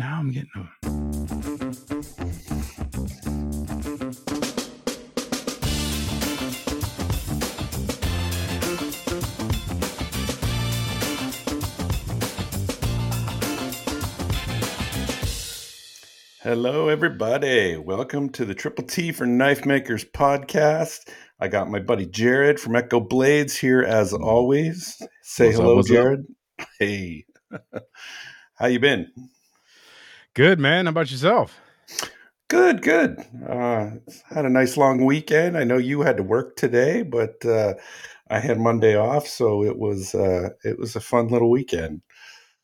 now I'm getting a. Hello, everybody. Welcome to the Triple T for Knife Makers podcast. I got my buddy Jerid from Echo Blades here as always. Say What's hello, up? Jerid. Hey, how you been? Good man. How about yourself? Good, good. Uh, had a nice long weekend. I know you had to work today, but uh, I had Monday off, so it was uh, it was a fun little weekend.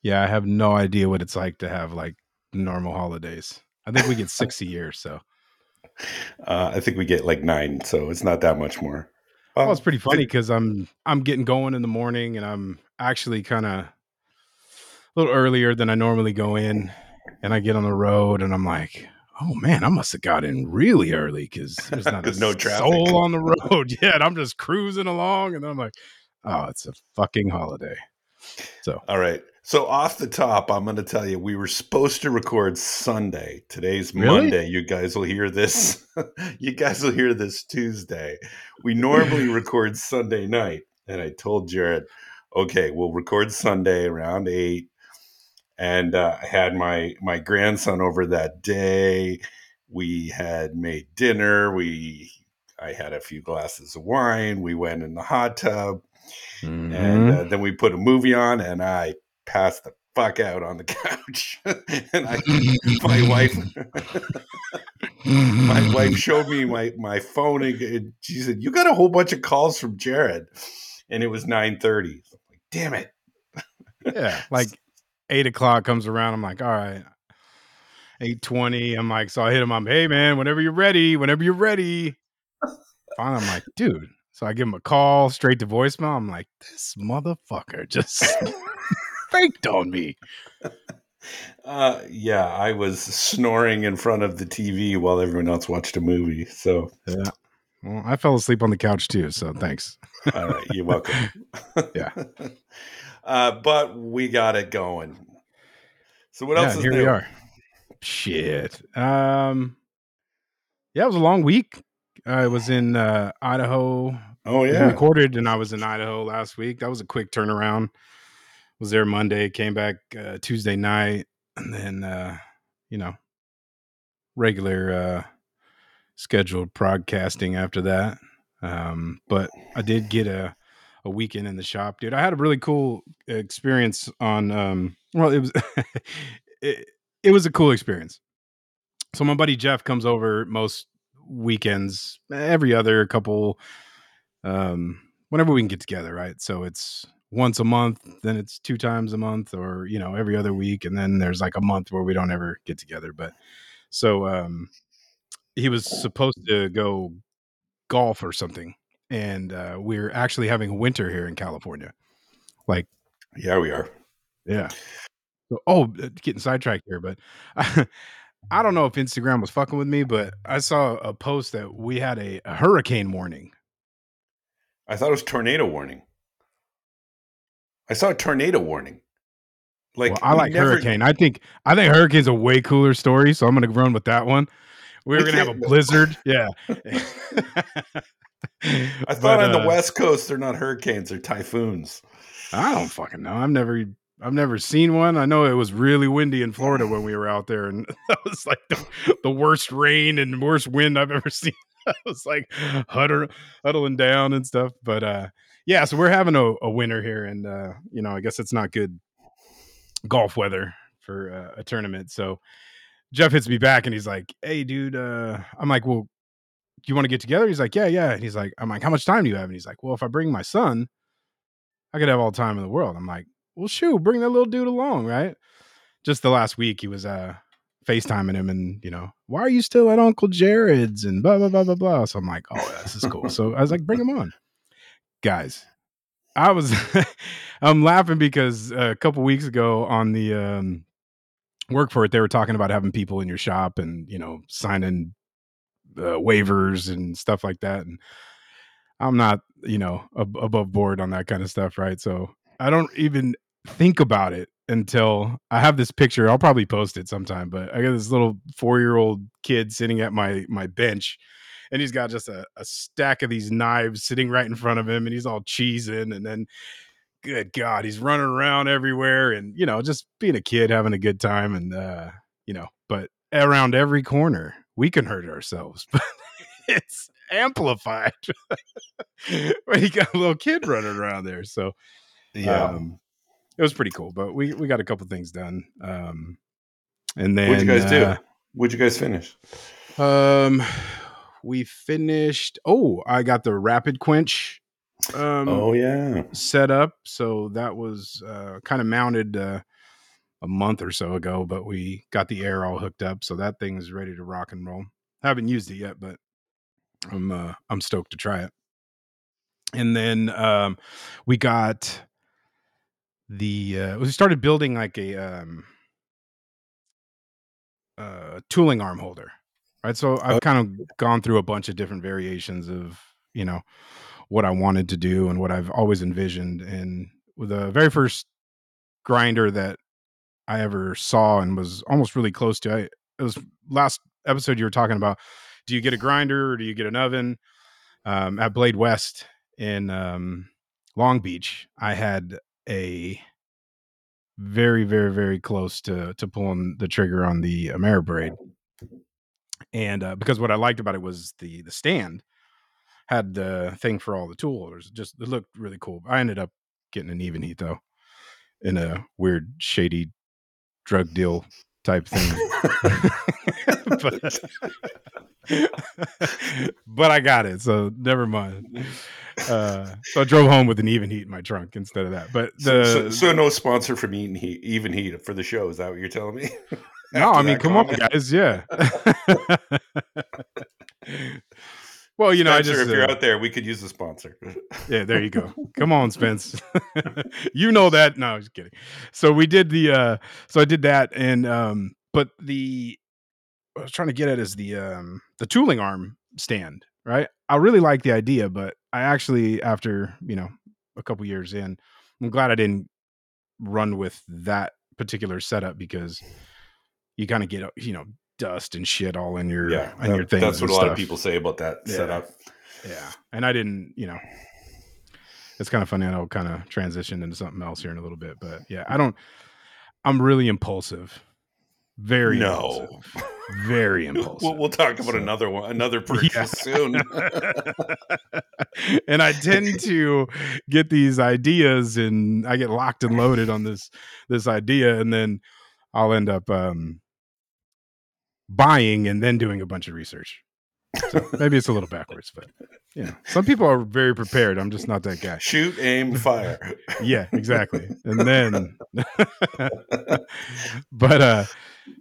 Yeah, I have no idea what it's like to have like normal holidays. I think we get six a year, so Uh, I think we get like nine, so it's not that much more. well, it's pretty funny because I'm I'm getting going in the morning, and I'm actually kind of a little earlier than I normally go in, and I get on the road, and I'm like, oh man, I must have got in really early because there's not no traffic. soul on the road yet. I'm just cruising along, and I'm like, oh, it's a fucking holiday. So All right. So off the top, I'm going to tell you we were supposed to record Sunday. Today's Really? Monday. You guys will hear this. Oh. you guys will hear this Tuesday. We normally record Sunday night, and I told Jerid, "Okay, we'll record Sunday around eight. And uh, I had my my grandson over that day. We had made dinner. We I had a few glasses of wine. We went in the hot tub and mhm. uh, then we put a movie on and i passed the fuck out on the couch and i my wife my wife showed me my my phone and, and she said you got a whole bunch of calls from jerid and it was 9.30 like, damn it Yeah, like eight o'clock comes around. I'm like, all right, eight twenty. I'm like, so I hit him. I'm, hey man, whenever you're ready, whenever you're ready. Finally, I'm like, dude. So I give him a call straight to voicemail. I'm like, this motherfucker just faked on me. uh, yeah i was snoring in front of the tv while everyone else watched a movie so Yeah. Well, I fell asleep on the couch too. So thanks. all right you're welcome Yeah. Uh, but we got it going so what yeah, else is here new? we are. Shit. Um. Yeah, it was a long week. I was in uh, Idaho oh We yeah recorded and I was in Idaho last week. That was a quick turnaround. Was there Monday, came back uh, Tuesday night, and then uh, you know, regular uh scheduled broadcasting after that. Um, but I did get a a weekend in the shop, dude. I had a really cool experience on um well, it was it, it was a cool experience. So my buddy Jeff comes over most weekends, every other couple um whenever we can get together right so it's once a month then it's two times a month or you know every other week and then there's like a month where we don't ever get together but so um he was supposed to go golf or something and uh we're actually having a winter here in california like yeah we are yeah so, oh uh, getting sidetracked here but I, don't know if instagram was fucking with me but i saw a post that we had a, a hurricane warning I thought it was tornado warning. I saw a tornado warning. Like well, I like never- Hurricane. I think I think Hurricane's a way cooler story, so I'm gonna run with that one. We were gonna have a blizzard. Yeah. I thought But, on the uh, West Coast they're not hurricanes, they're typhoons. I don't fucking know. I've never I've never seen one. I know it was really windy in Florida when we were out there, and that was like the, the worst rain and worst wind I've ever seen. I was like huddle, huddling down and stuff. But uh yeah, so we're having a, a winter here, and uh, you know, I guess it's not good golf weather for uh, a tournament. So Jeff hits me back and he's like, Hey dude, uh, I'm like, Well, you want to get together? He's like, Yeah, yeah. And he's like, I'm like, How much time do you have? And he's like, Well, if I bring my son, I could have all the time in the world. I'm like, Well, shoot, bring that little dude along, right? Just the last week he was uh FaceTiming him and you know, why are you still at Uncle Jerid's and blah blah blah blah blah. So I'm like, Oh, this is cool. so I was like, bring him on. Guys, I was I'm laughing because uh, a couple weeks ago on the um work for it, they were talking about having people in your shop and you know signing uh, waivers and stuff like that. And I'm not you know ab- above board on that kind of stuff, right? So I don't even think about it until I have this picture. I'll probably post it sometime, but I got this little four year old kid sitting at my my bench, and he's got just a, a stack of these knives sitting right in front of him, and he's all cheesing, and then good God, he's running around everywhere, and you know, just being a kid, having a good time, and uh, you know, but around every corner we can hurt ourselves, but it's amplified when you got a little kid running around there. So Yeah. um, it was pretty cool. But we we got a couple things done. Um, and then What'd you guys uh, do? What'd you guys finish? Um, we finished. Oh, I got the rapid quench. Um, oh yeah. set up. So that was uh, kind of mounted uh, a month or so ago, but we got the air all hooked up. So that thing is ready to rock and roll. haven't used it yet, but I'm uh, I'm stoked to try it. And then um, we got the uh, we started building like a um, uh, tooling arm holder, right? So I've kind of gone through a bunch of different variations of you know what I wanted to do and what I've always envisioned. And with the very first grinder that I ever saw and was almost really close to, I, it was last episode you were talking about. Do you get a grinder or do you get an oven? Um, at Blade West in um, Long Beach, I had a very, very, very close to to pulling the trigger on the Ameribrade, and uh, because what I liked about it was the the stand had the thing for all the tool holders. Just it looked really cool. I ended up getting an even heat though, in a weird shady drug deal type thing. but, but I got it, so never mind. Uh, so I drove home with an even heat in my trunk instead of that. But So, the so, so no sponsor from Eaton Heat, Even Heat for the show. Is that what you're telling me? no, I mean, come on, guys, yeah. well, you know, I just if you're uh, out there, we could use a sponsor. Yeah, there you go. Come on, Spence. you know that. No, I just kidding. So we did the uh so I did that and um but the what I was trying to get at is the um the tooling arm stand, right? I really like the idea, but I actually after, you know, a couple years in, I'm glad I didn't run with that particular setup because you kind of get you know dust and shit all in your yeah, on your things. that's what a lot of people say about that Yeah. setup. Yeah. And I didn't, you know, it's kind of funny. I'll kind of transition into something else here in a little bit. But yeah, I don't, I'm really impulsive. Very No. impulsive. Very impulsive. We'll, we'll talk about So- another one, another purchase Yeah. soon. and I tend to get these ideas and I get locked and loaded on this this idea and then I'll end up um buying and then doing a bunch of research. So maybe it's a little backwards, but yeah. Some people are very prepared. I'm just not that guy. Shoot, aim, fire. Yeah, exactly. And then but uh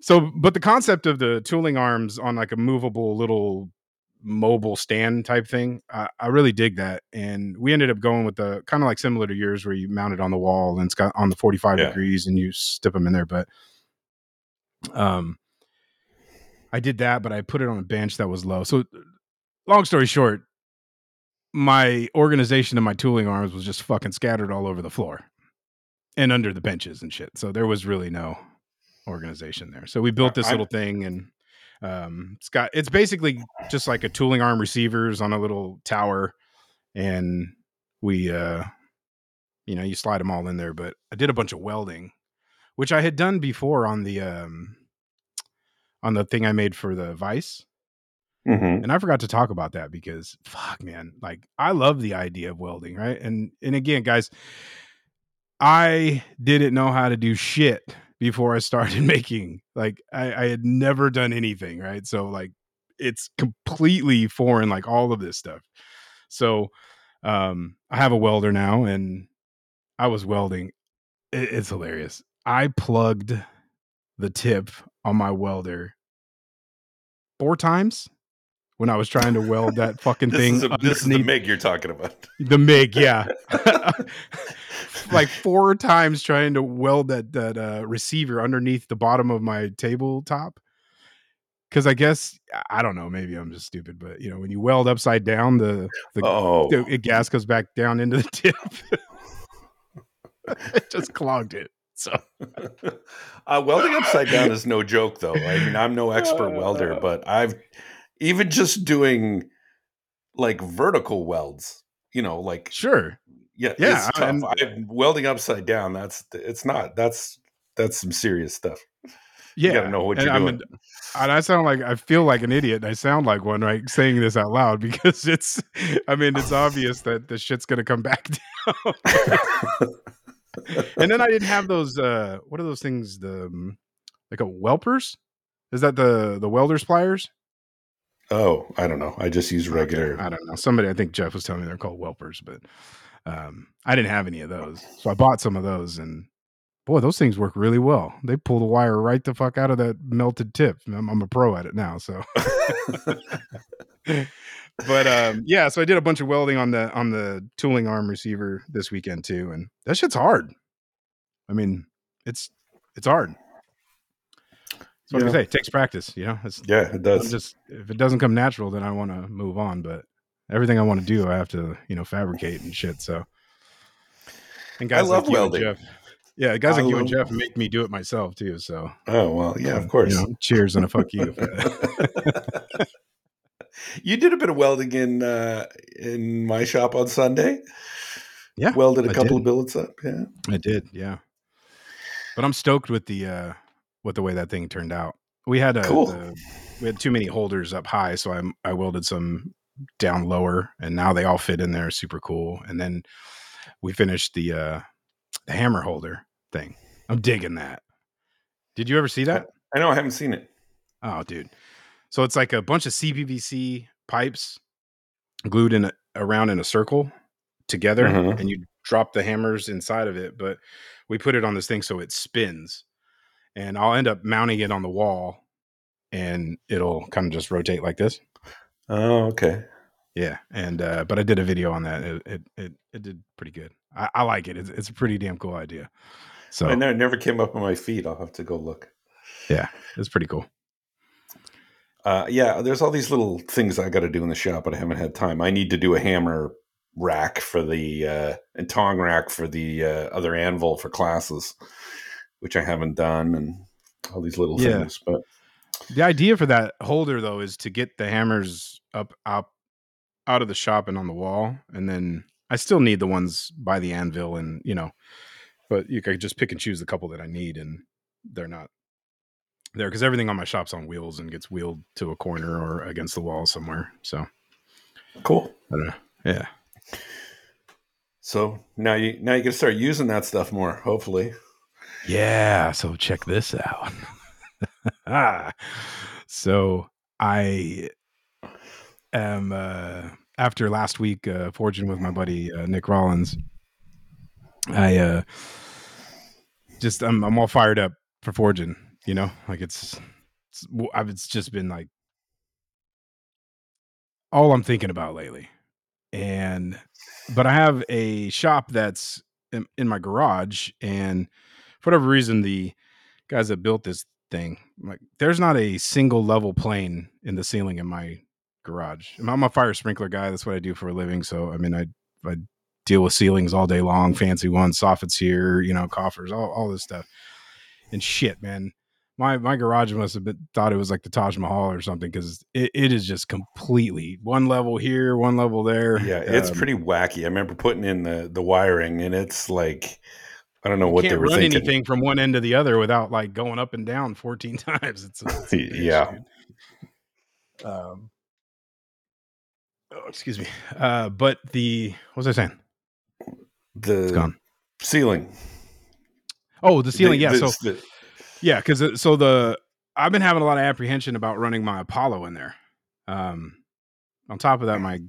so but the concept of the tooling arms on like a movable little mobile stand type thing I, I really dig that and we ended up going with the kind of like similar to yours where you mount it on the wall and it's got on the 45 Yeah. degrees and you step them in there but um i did that but i put it on a bench that was low so long story short my organization of my tooling arms was just fucking scattered all over the floor and under the benches and shit. So there was really no organization there. So we built this little thing and um it's got it's basically just like a tooling arm receivers on a little tower and we uh you know you slide them all in there but I did a bunch of welding which I had done before on the um on the thing I made for the Vice Mhm. and I forgot to talk about that because fuck man, like I love the idea of welding, right? And and again, guys, I didn't know how to do shit before I started making. Like I, I had never done anything, right? So like it's completely foreign, like all of this stuff. So um I have a welder now and I was welding. It- it's hilarious. I plugged the tip on my welder four times when I was trying to weld that fucking This, thing is a, this is the MIG you're talking about. the MIG, yeah. like four times trying to weld that that uh, receiver underneath the bottom of my tabletop. Because I guess I don't know, maybe I'm just stupid, but you know, when you weld upside down, the the, Oh, the gas goes back down into the tip. it just clogged it. So uh, welding upside down is no joke, though. I mean, I'm no expert welder, but I've even just doing like vertical welds. You know, like sure, yeah, Yeah, it's tough. and- I, welding upside down. That's it's not. That's that's some serious stuff. yeah, gotta know what and you're I doing. and I sound like I feel like an idiot. and I sound like one, right? Saying this out loud because it's. I mean, it's obvious that the shit's gonna come back down. And then I didn't have those. uh What are those things? The um, like a welpers. Is that the the welder's pliers? oh, I don't know. I just use regular. Okay, I don't know. Somebody, I think Jeff was telling me they're called welpers, but um, I didn't have any of those, so I bought some of those, and boy, those things work really well. They pull the wire right the fuck out of that melted tip. I'm, I'm a pro at it now, so. but um, yeah, so I did a bunch of welding on the on the tooling arm receiver this weekend too, and that shit's hard. I mean, it's it's hard. So like I say, it takes practice. You know, it's yeah, it I'm does. just if it doesn't come natural, then I want to move on. But everything I want to do, I have to you know fabricate and shit. So, and I guys love like you and welding. Jeff, yeah, guys I like you and Jeff make me do it myself too. So, oh well, yeah, of course. you know, cheers and a fuck you. you did a bit of welding in uh, in my shop on Sunday. Yeah, welded a I couple did. of billets up. Yeah, I did, yeah. But I'm stoked with the uh with the way that thing turned out. We had a Cool. the- we had too many holders up high, so I I welded some down lower, and now they all fit in there, super cool. And then we finished the uh the hammer holder thing. I'm digging that. Did you ever see that? I know. I haven't seen it. Oh, dude. So it's like a bunch of CPVC pipes glued in a, around in a circle together, Mhm. and you drop the hammers inside of it. But we put it on this thing so it spins, and I'll end up mounting it on the wall, and it'll kind of just rotate like this. Oh, okay. Yeah, and uh, but I did a video on that. It it it, it did pretty good. I, I like it. It's, it's a pretty damn cool idea. So I know it never came up on my feed. I'll have to go look. Yeah, it's pretty cool. Uh, yeah, there's all these little things I got to do in the shop, but I haven't had time. I need to do a hammer rack for the uh, and tong rack for the uh, other anvil for classes, which I haven't done, and all these little Yeah. things. But The idea for that holder though is to get the hammers up out out of the shop and on the wall, and then I still need the ones by the anvil, and you know, but you could just pick and choose the couple that I need, and they're not there because everything on my shop's on wheels and gets wheeled to a corner or against the wall somewhere. So cool. I don't know. Yeah, So now you now you can start using that stuff more. Hopefully, yeah. So check this out. ah, so I am uh, after last week uh, forging with my buddy uh, Nick Rollins. I uh, just I'm I'm all fired up for forging. You know, like it's it's, it's just been like all I'm thinking about lately, and but I have a shop that's in, in my garage, and for whatever reason, the guys that built this thing, like, there's not a single level plane in the ceiling in my garage. I'm- I'm a fire sprinkler guy. That's what I do for a living. So, I mean, I I deal with ceilings all day long, fancy ones, soffits here, you know, coffers, all, all this stuff. And shit, man. My my garage must have been thought it was like the Taj Mahal or something because it, it is just completely one level here, one level there. yeah, it's Um, pretty wacky. I remember putting in the the wiring, and it's like I don't know what they were run thinking. anything from one end to the other without like going up and down 14 times. It's, it's Yeah. Um. Oh, excuse me. Uh, but the what was I saying? The It's gone. ceiling, Oh, the ceiling. The- yeah. the- So the- yeah, because so the I've been having a lot of apprehension about running my Apollo in there. Um, on top of that, my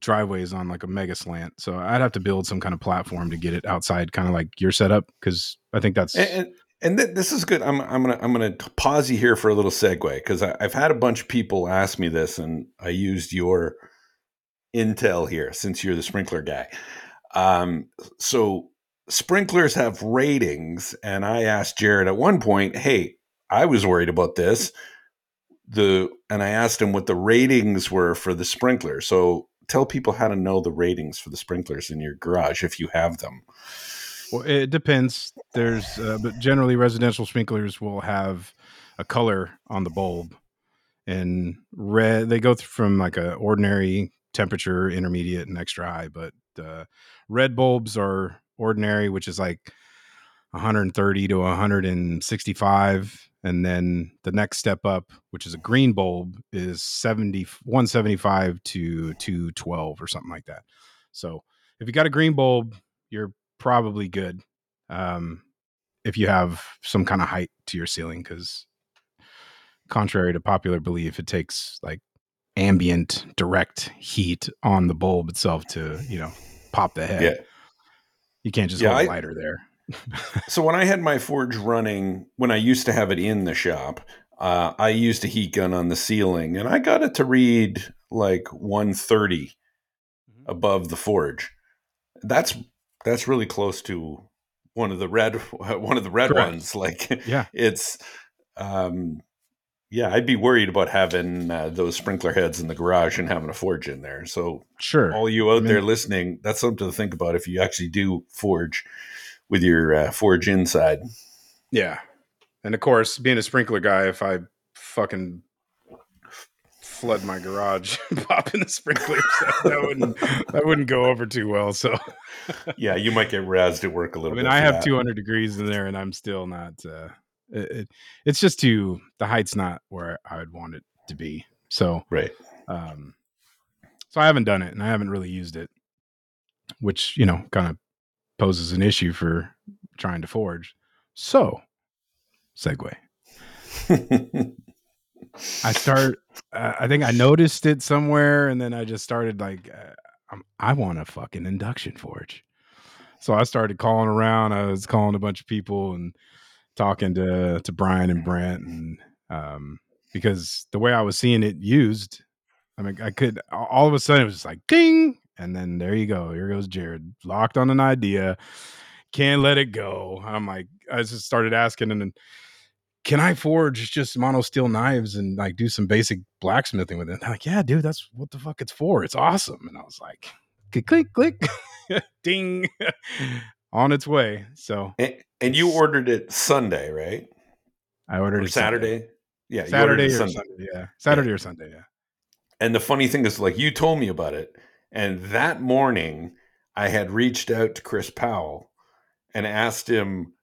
driveway is on like a mega slant, so I'd have to build some kind of platform to get it outside, kind of like your setup, because I think that's and, and, and th- this is good. I'm I'm gonna I'm gonna pause you here for a little segue because I've had a bunch of people ask me this, and I used your intel here since you're the sprinkler guy. Um, so sprinklers have ratings, and I asked Jerid at one point, "Hey, I was worried about this." The and I asked him what the ratings were for the sprinkler. So tell people how to know the ratings for the sprinklers in your garage if you have them. Well, it depends. There's, uh, but generally residential sprinklers will have a color on the bulb, and red. They go from like a ordinary temperature, intermediate, and extra high. But uh, red bulbs are ordinary, which is like 130 to 165 and then the next step up which is a green bulb is 70 175 to 212 or something like that so if you got a green bulb you're probably good um, if you have some kind of height to your ceiling because contrary to popular belief it takes like ambient direct heat on the bulb itself to you know pop the head Yeah. You can't just Yeah, hold a I- lighter there So when I had my forge running, when I used to have it in the shop, uh, I used a heat gun on the ceiling, and I got it to read like 130 Mhm. above the forge. That's that's really close to one of the red one of the red Correct. ones. Like yeah it's, um, yeah, I'd be worried about having uh, those sprinkler heads in the garage and having a forge in there. So sure all you out I mean- there listening, that's something to think about if you actually do forge with your uh, forge inside. Yeah. And of course, being a sprinkler guy, if I fucking flood my garage, pop in the sprinklers, that, wouldn't that wouldn't go over too well. So yeah, you might get razzed at work a little I mean, bit. I have 200 degrees in there, and I'm still not. Uh, it, it, it's just too the height's not where I would want it to be. So Right. um, so I haven't done it, and I haven't really used it, which you know kind of poses an issue for trying to forge. So, segue. I start. Uh, I think I noticed it somewhere, and then I just started like, uh, I'm, I want a fucking induction forge. So I started calling around. I was calling a bunch of people and talking to to Brian and Brent, and um, because the way I was seeing it used, I mean, I could all of a sudden it was just like ding, and then there you go. Here goes Jerid, locked on an idea, can't let it go. I'm like, I just started asking, and then can I forge just mono steel knives and like do some basic blacksmithing with it? Like, yeah, dude, that's what the fuck it's for. It's awesome. And I was like, click, click, click, ding, on its way. So and, and you ordered it Sunday, right? I ordered Or it Sunday. Saturday? Yeah, Saturday or Sunday. Sunday. Yeah. Saturday or Sunday. Yeah. And the funny thing is, like, you told me about it. And that morning, I had reached out to Chris Powell and asked him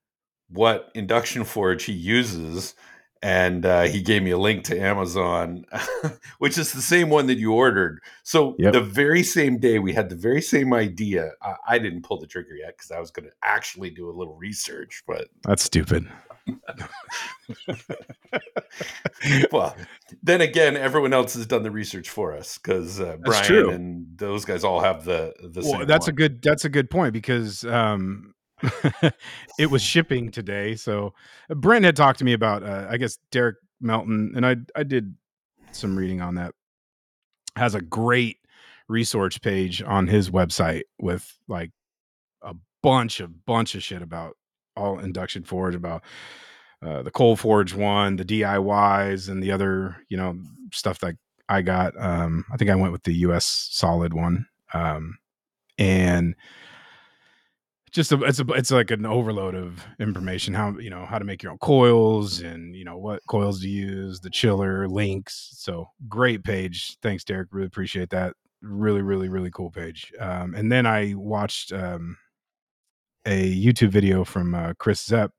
what induction forge he uses. And uh, he gave me a link to Amazon, which is the same one that you ordered. So Yep. the very same day, we had the very same idea. I, I didn't pull the trigger yet because I was going to actually do a little research. But That's stupid. well, then again, everyone else has done the research for us because uh, Brian and those guys all have the the Well, same. that's a good that's a good point because um it was shipping today. So uh, Brent had talked to me about uh, I guess Derek Melton and I I did some reading on that. Has a great resource page on his website with like a bunch of bunch of shit about all induction forge about uh, the coal forge one, the DIYs, and the other you know stuff that I got. Um, I think I went with the US solid one, um, and just a, it's a, it's like an overload of information. How you know how to make your own coils and you know what coils to use, the chiller links. So great page. Thanks, Derek. Really appreciate that. Really, really, really cool page. Um, and then I watched um, a YouTube video from uh, Chris Zepp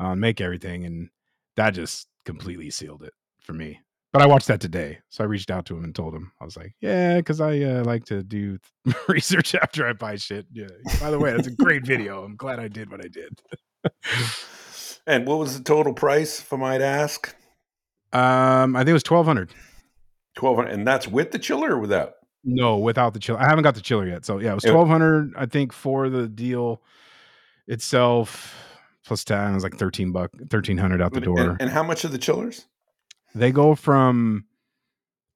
on Make Everything, and that just completely sealed it for me. But I watched that today, so I reached out to him and told him I was like, "Yeah, because I uh, like to do research after I buy shit." Yeah. By the way, that's a great video. I'm glad I did what I did. And what was the total price, if I might ask? Um, I think it was twelve hundred. Twelve hundred, and that's with the chiller or without? No, without the chiller. I haven't got the chiller yet. So yeah, it was twelve hundred. I think for the deal itself plus ten it was like thirteen buck, thirteen hundred out the door. And, and how much are the chillers? They go from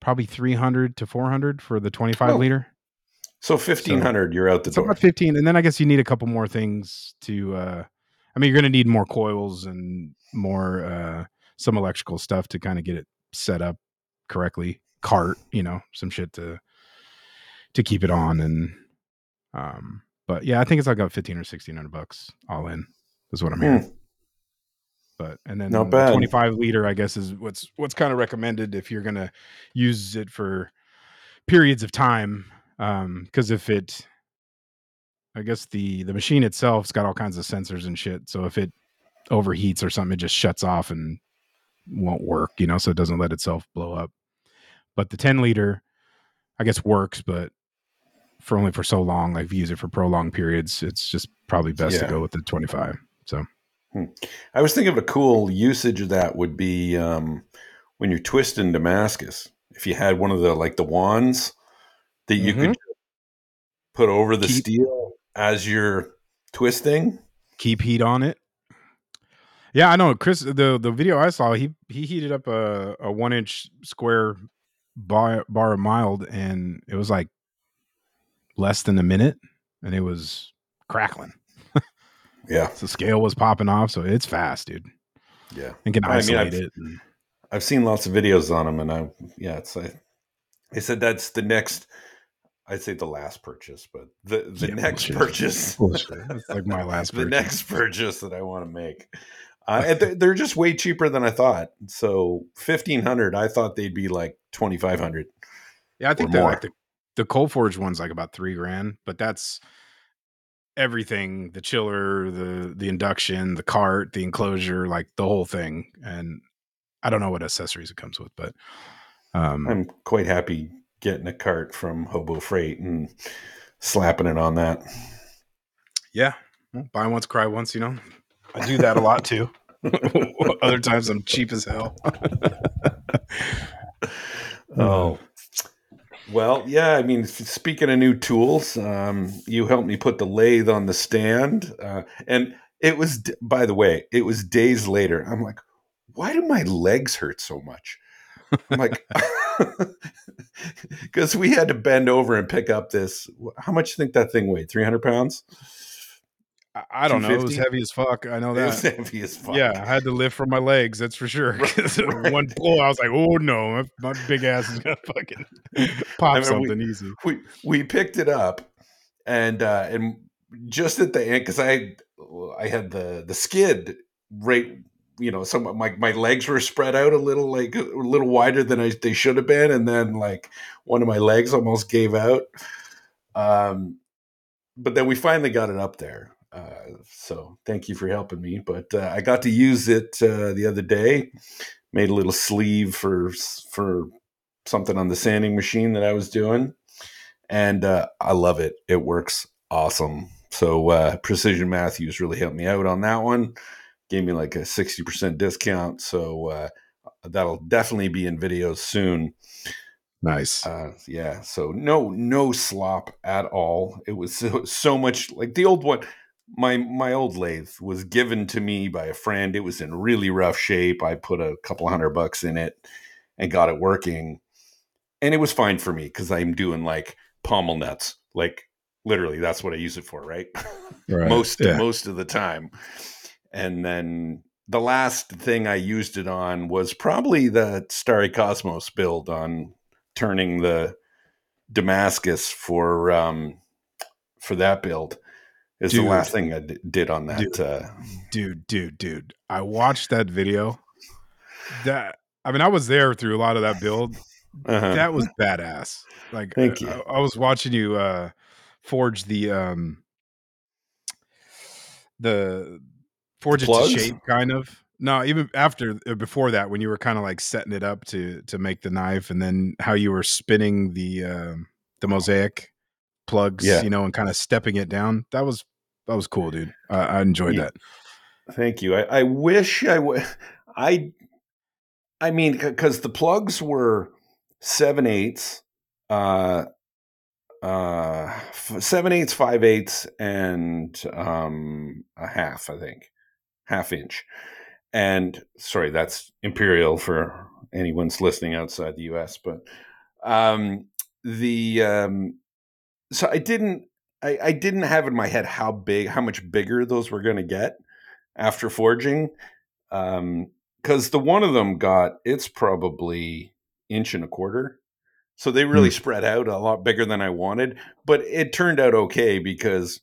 probably 300 to 400 for the 25 Oh, liter. So fifteen hundred, you're out the So door. about 15 and then I guess you need a couple more things to uh I mean you're going to need more coils and more uh some electrical stuff to kind of get it set up correctly. Cart, you know, some shit to to keep it on and um But yeah, I think it's like about fifteen or sixteen hundred bucks all in. Is what I'm hearing. But and then Not the bad. 25 liter, I guess, is what's what's kind of recommended if you're gonna use it for periods of time. Um, because if it I guess the the machine itself's got all kinds of sensors and shit. So if it overheats or something, it just shuts off and won't work, you know, so it doesn't let itself blow up. But the 10 liter, I guess works, but for only for so long, like if you use it for prolonged periods, it's just probably best Yeah. to go with the 25. So I was thinking of a cool usage of that would be um, when you're twisting Damascus. If you had one of the like the wands that you could put over the Keep- steel as you're twisting. keep heat on it. Yeah, I know. Chris, the the video I saw, he he heated up a, a one inch square bar bar of mild, and it was like less than a minute, and it was crackling. Yeah, So scale was popping off, so it's fast, dude, yeah. and can I mean, isolate I've- it. and- I've seen lots of videos on them, and I yeah, it's like I said that's the next. I'd say the last purchase, but the the Yeah, next bullshit. purchase, Bullshit. It's like my last purchase. the purchase. next purchase that I want to make. Uh, they're, they're just way cheaper than I thought. So fifteen hundred, I thought they'd be like twenty five hundred. Yeah, I think or the more. like the the cold forge one's like about three grand, but that's everything: the chiller, the the induction, the cart, the enclosure, like the whole thing. And I don't know what accessories it comes with, but um, I'm quite happy getting a cart from Hobo Freight and slapping it on that. yeah, well, buy once, cry once. You know, I do that a lot too. Other times I'm cheap as hell. Oh. Well, yeah. I mean, speaking of new tools, um, you helped me put the lathe on the stand, uh, and it was. By the way, it was days later. I'm like, why do my legs hurt so much? I'm like, because we had to bend over and pick up this. How much you think that thing weighed? 300 pounds. I, don't know. It was heavy as fuck. I know It was that. heavy as fuck. Yeah, I had to lift from my legs. That's for sure. Right, One pull, I was like, "Oh no, my, big ass is gonna fucking pop mean, we- something easy." we we picked it up and uh and just at the end because i i had the the skid right you know some my my legs were spread out a little like a little wider than I, they should have been and then like one of my legs almost gave out um but then we finally got it up there uh so thank you for helping me but uh, i got to use it uh, the other day made a little sleeve for for something on the sanding machine that i was doing and uh, I love it. It works awesome. So uh, Precision Matthews really helped me out on that one. Gave me like a sixty percent discount. So uh, that'll definitely be in videos soon. Nice. Uh, yeah. So no no slop at all. It was so, so much like the old one. My my old lathe was given to me by a friend. It was in really rough shape. I put a couple hundred bucks in it and got it working, and it was fine for me because I'm doing like pommel nuts. Like literally, that's what I use it for, right? Right. most Yeah. most of the time. And then the last thing I used it on was probably the Starry Cosmos build on turning the Damascus for um for that build. Is the last thing I d- did on that. Dude. Uh, dude, dude, dude. I watched that video. That I mean, I was there through a lot of that build. uh-huh. That was badass. Like, Thank I, you. I, I was watching you uh forge the um the forge it to shape, kind of. No, even after uh, before that, when you were kind of like setting it up to to make the knife, and then how you were spinning the um the mosaic plugs, Yeah. you know, and kind of stepping it down. That was that was cool, dude. I, I enjoyed Yeah. that. Thank you. I, I wish I would. I, I mean, because the plugs were seven eighths, uh, uh, seven eighths, five eighths, and um, a half. I think half inch. And sorry, that's imperial for anyone's listening outside the U.S. But um, the um, so I didn't. I, I didn't have in my head how big, how much bigger those were going to get after forging because the one of them got it's probably inch and a quarter so they really spread out a lot bigger than i wanted but it turned out okay because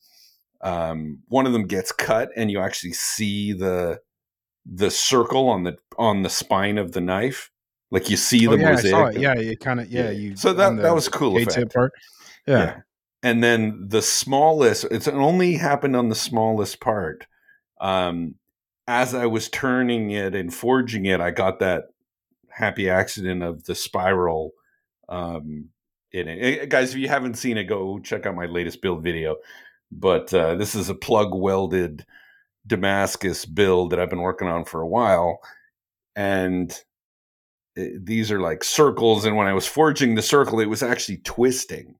um, one of them gets cut, and you actually see the the circle on the on the spine of the knife. Like you see the oh, yeah, mosaic. I saw it. Yeah, it kind of yeah. You so that that was cool. Effect. part. Yeah. And then the smallest, it's only happened on the smallest part. Um, as I was turning it and forging it, I got that happy accident of the spiral um, in it. Eh, Guys, if you haven't seen it, go check out my latest build video. But uh, this is a plug welded Damascus build that I've been working on for a while. And it- these are like circles. And when I was forging the circle, it was actually twisting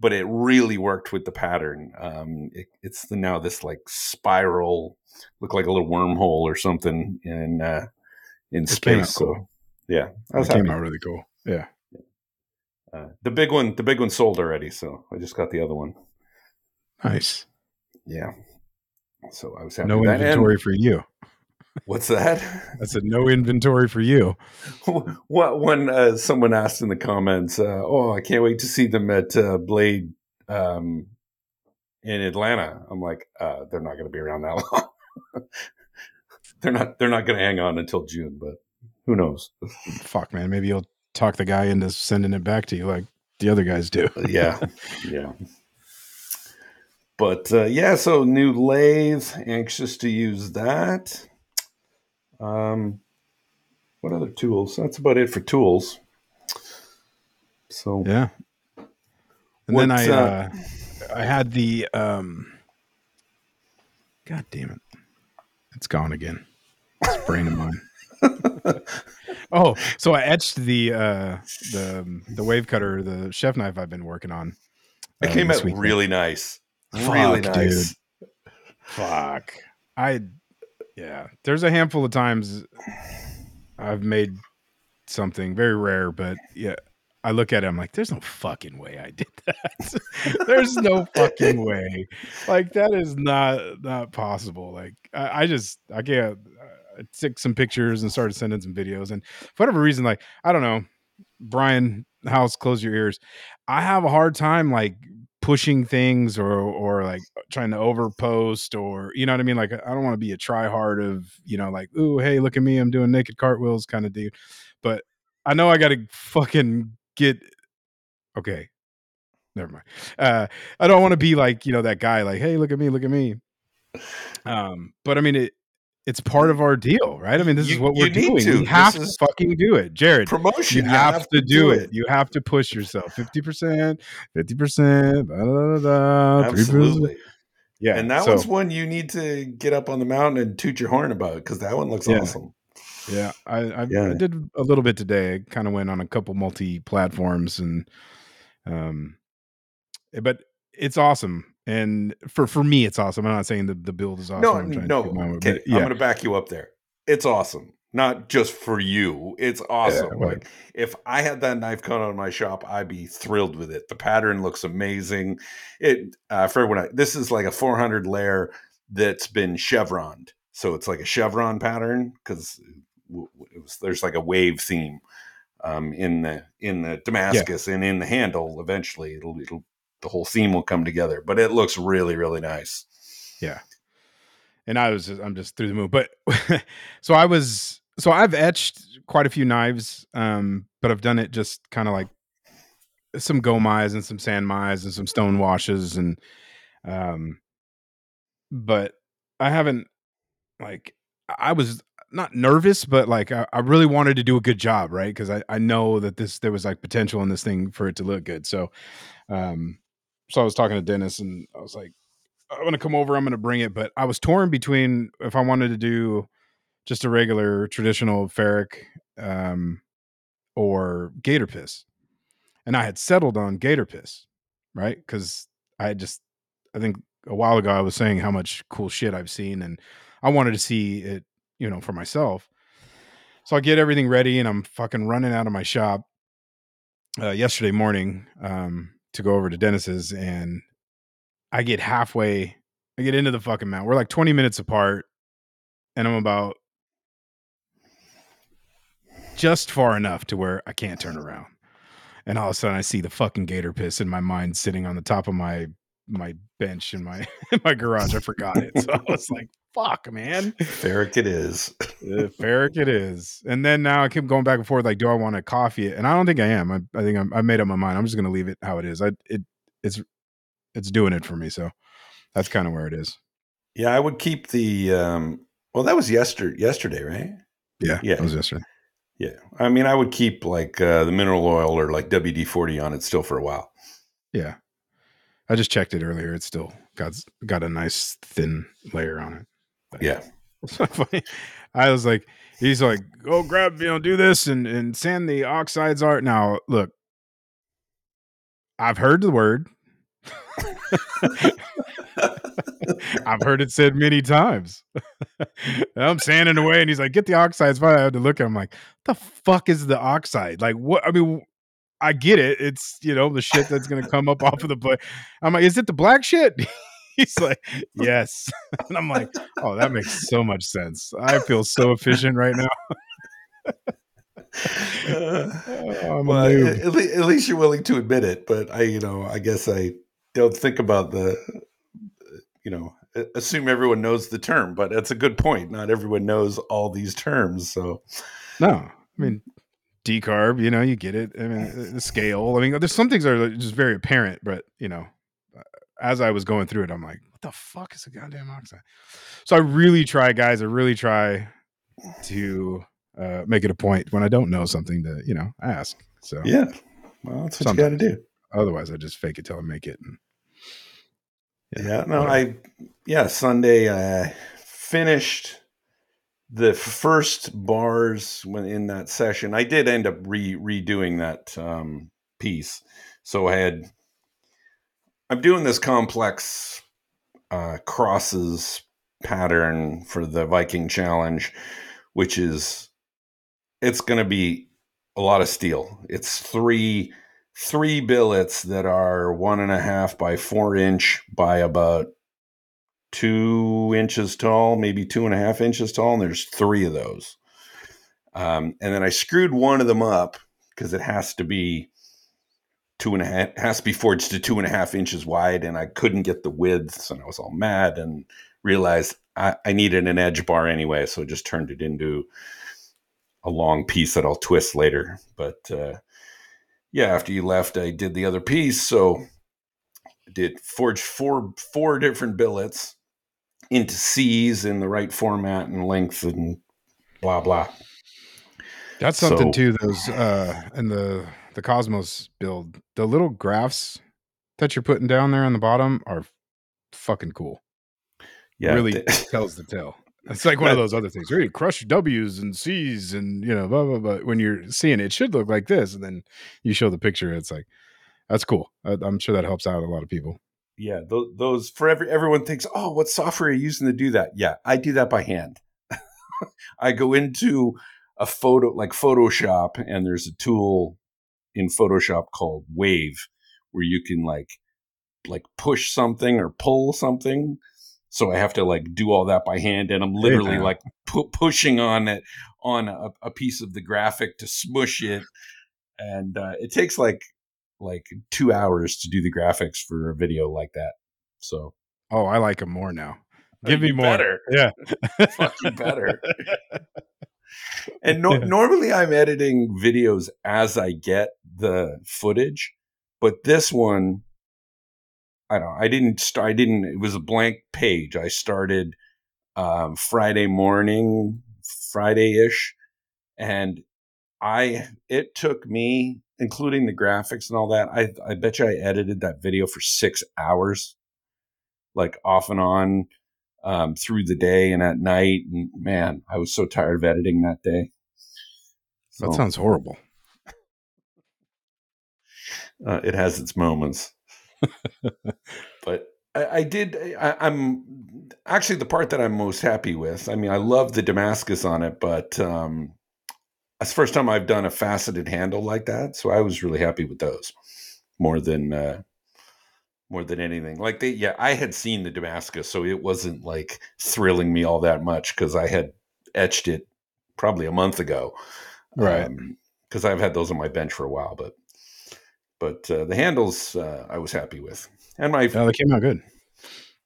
but it really worked with the pattern. Um, it, it's the, now this like spiral, look like a little wormhole or something in uh, in It space. cool. So yeah, I was It came happy. out really cool. Yeah. Uh, the big one, the big one sold already, so I just got the other one. Nice. Yeah, so I was happy. No that. And inventory for you. What's that? I said no inventory for you. what when uh, someone asked in the comments, uh, "Oh, I can't wait to see them at uh, Blade um, in Atlanta." I'm like, uh, "They're not going to be around that long. they're not. They're not going to hang on until June, but who knows?" Fuck, man. Maybe you'll talk the guy into sending it back to you like the other guys do. yeah, yeah. But uh, yeah, so new lathe. Anxious to use that. Um, what other tools? That's about it for tools. So Yeah. And then I uh, uh, I had the um God damn it. It's gone again. It's brain of mine. oh, so I etched the uh the the wave cutter, the chef knife I've been working on. It uh, came out weekend. really nice. Fuck, really dude. nice. Fuck. I yeah. There's a handful of times I've made something very rare, but yeah. I look at it, I'm like, there's no fucking way I did that. there's no fucking way. Like that is not not possible. Like I, I just I can't I took some pictures and started sending some videos. And for whatever reason, like, I don't know, Brian House, close your ears. I have a hard time like pushing things or or like trying to overpost or you know what I mean. Like I don't want to be a try hard of you know like ooh hey look at me I'm doing naked cartwheels kind of dude. But I know I got to fucking get okay. Never mind. Uh, I don't want to be like you know that guy like hey look at me look at me. Um, but I mean it. It's part of our deal, right? I mean, this is what we're doing. to. We have is- to fucking do it, Jerid Promotion. you have, to, do it. You have to push yourself. Fifty percent, fifty percent. Absolutely. Yeah, and that so, one's one you need to get up on the mountain and toot your horn about because that one looks Yeah. awesome. yeah. I I, Yeah. I did a little bit today. I kind of went on a couple multi platforms and um, eh, but it's awesome. And for for me, it's awesome. I'm not saying the, the build is awesome. No, I'm no. keep my own- Okay, but I'm going to back you up there. It's awesome. Not just for you. It's awesome. well- like if I had that knife cut on my shop, I'd be thrilled with it. The pattern looks amazing. It uh, for everyone. I- This is like a 400 layer that's been chevroned, so it's like a chevron pattern because there's like a wave theme um, in the in the Damascus and in the handle. Eventually, it'll it'll the whole theme will come together. But it looks really really nice. Yeah. And I was just, I'm just through the moon. But so I was so I've etched quite a few knives, um, but I've done it just kind of like some gomais and some san mais and some stone washes and um but I haven't like I was not nervous, but like I, I really wanted to do a good job, right? Because I, I know that this there was like potential in this thing for it to look good. So um so I was talking to Denis and I was like, I'm gonna come over, I'm gonna bring it. But I was torn between if I wanted to do just a regular traditional ferric um or gator piss. And I had settled on gator piss, right? Because I had just I think a while ago I was saying how much cool shit I've seen and I wanted to see it, you know, for myself. So I get everything ready and I'm fucking running out of my shop uh, yesterday morning um, to go over to Denis's and I get halfway, I get into the fucking mountain. We're like 20 minutes apart and I'm about just far enough to where I can't turn around. And all of a sudden I see the fucking gator piss in my mind sitting on the top of my my bench in my in my garage. I forgot it, so I was like, "Fuck, man." Ferric it is. Uh, Ferric it is. And then now I keep going back and forth. Like, do I want to coffee it? And I don't think I am. I, I think I'm, I made up my mind. I'm just going to leave it how it is. I it it's it's doing it for me. So that's kind of where it is. Yeah, I would keep the. um Well, that was yesterday. Yesterday, right? Yeah, Yeah. That was yesterday. Yeah, I mean, I would keep like uh, the mineral oil or like WD forty on it still for a while. Yeah, I just checked it earlier. It's still got got a nice thin layer on it. But- Yeah, It's so funny. I was like, he's like, go grab, you know, do this and and sand the oxides art. Now, look, I've heard the word. I've heard it said many times. I'm sanding away, and he's like, "Get the oxides." Fine. I had to look at him like, "The fuck is the oxide? Like, what? I mean, I get it. It's you know the shit that's gonna come up off of the plate. I'm like, "Is it the black shit?" he's like, "Yes," and I'm like, "Oh, that makes so much sense. I feel so efficient right now." Uh, Oh, well, at, at least you're willing to admit it. But I, you know, I guess I don't think about the, you know, assume everyone knows the term. But that's a good point. Not everyone knows all these terms. So No, I mean decarb. You know, you get it. I mean, the scale. I mean, there's some things that are just very apparent, but you know, uh, as I was going through it, I'm like, what the fuck is a goddamn oxide? So I really try, guys. I really try to uh, make it a point when I don't know something to you know ask. So yeah, well, that's what you got to do. otherwise, I just fake it till I make it. And, Yeah, no, whatever. I yeah, Sunday I finished the first bars when in that session. I did end up re redoing that um, piece, so I had I'm doing this complex uh, crosses pattern for the Viking Challenge, which is it's going to be a lot of steel. It's three three billets that are one and a half by four inch by about two inches tall, maybe two and a half inches tall, and there's three of those. Um, and then I screwed one of them up because it has to be two and a half has to be forged to two and a half inches wide, and I couldn't get the widths, and I was all mad and realized I, I needed an edge bar anyway, so I just turned it into a long piece that I'll twist later. But uh, yeah, after you left, I did the other piece, so I did forge four four different billets into C's in the right format and length and blah blah. That's something So- too. Those uh in the the Cosmos build, the little graphs that you're putting down there on the bottom are fucking cool. Yeah, really tells the tale. It's like one of those other things. Really crush W's and C's and you know, blah blah blah. When you're seeing it, it should look like this, and then you show the picture. It's like that's cool. I, I'm sure that helps out a lot of people. Yeah, those, those for every everyone thinks, oh, what software are you using to do that? Yeah, I do that by hand. I go into a photo like Photoshop, and there's a tool in Photoshop called Wave, where you can like like push something or pull something. So I have to like do all that by hand, and I'm literally now. like pu- pushing on it on a, a piece of the graphic to smush it, and uh, it takes like like two hours to do the graphics for a video like that. So Oh, I like them more now. Give me more. better. Yeah. Fuck you better. And no, Yeah. normally I'm editing videos as I get the footage, but this one, I don't. I didn't start. I didn't. It was a blank page. I started um, Friday morning, Friday ish, and I. It took me, including the graphics and all that. I I bet you I edited that video for six hours, like off and on um, through the day and at night. And man, I was so tired of editing that day. That sounds horrible. uh, it has its moments. but I, I did. I, I'm actually the part that I'm most happy with. I mean, I love the Damascus on it, but um, it's the first time I've done a faceted handle like that. So I was really happy with those more than uh, more than anything. Like they, yeah, I had seen the Damascus, so it wasn't like thrilling me all that much because I had etched it probably a month ago, Right. Because I've had those on my bench for a while, but but uh, the handles uh, I was happy with. And my Oh, they came out good.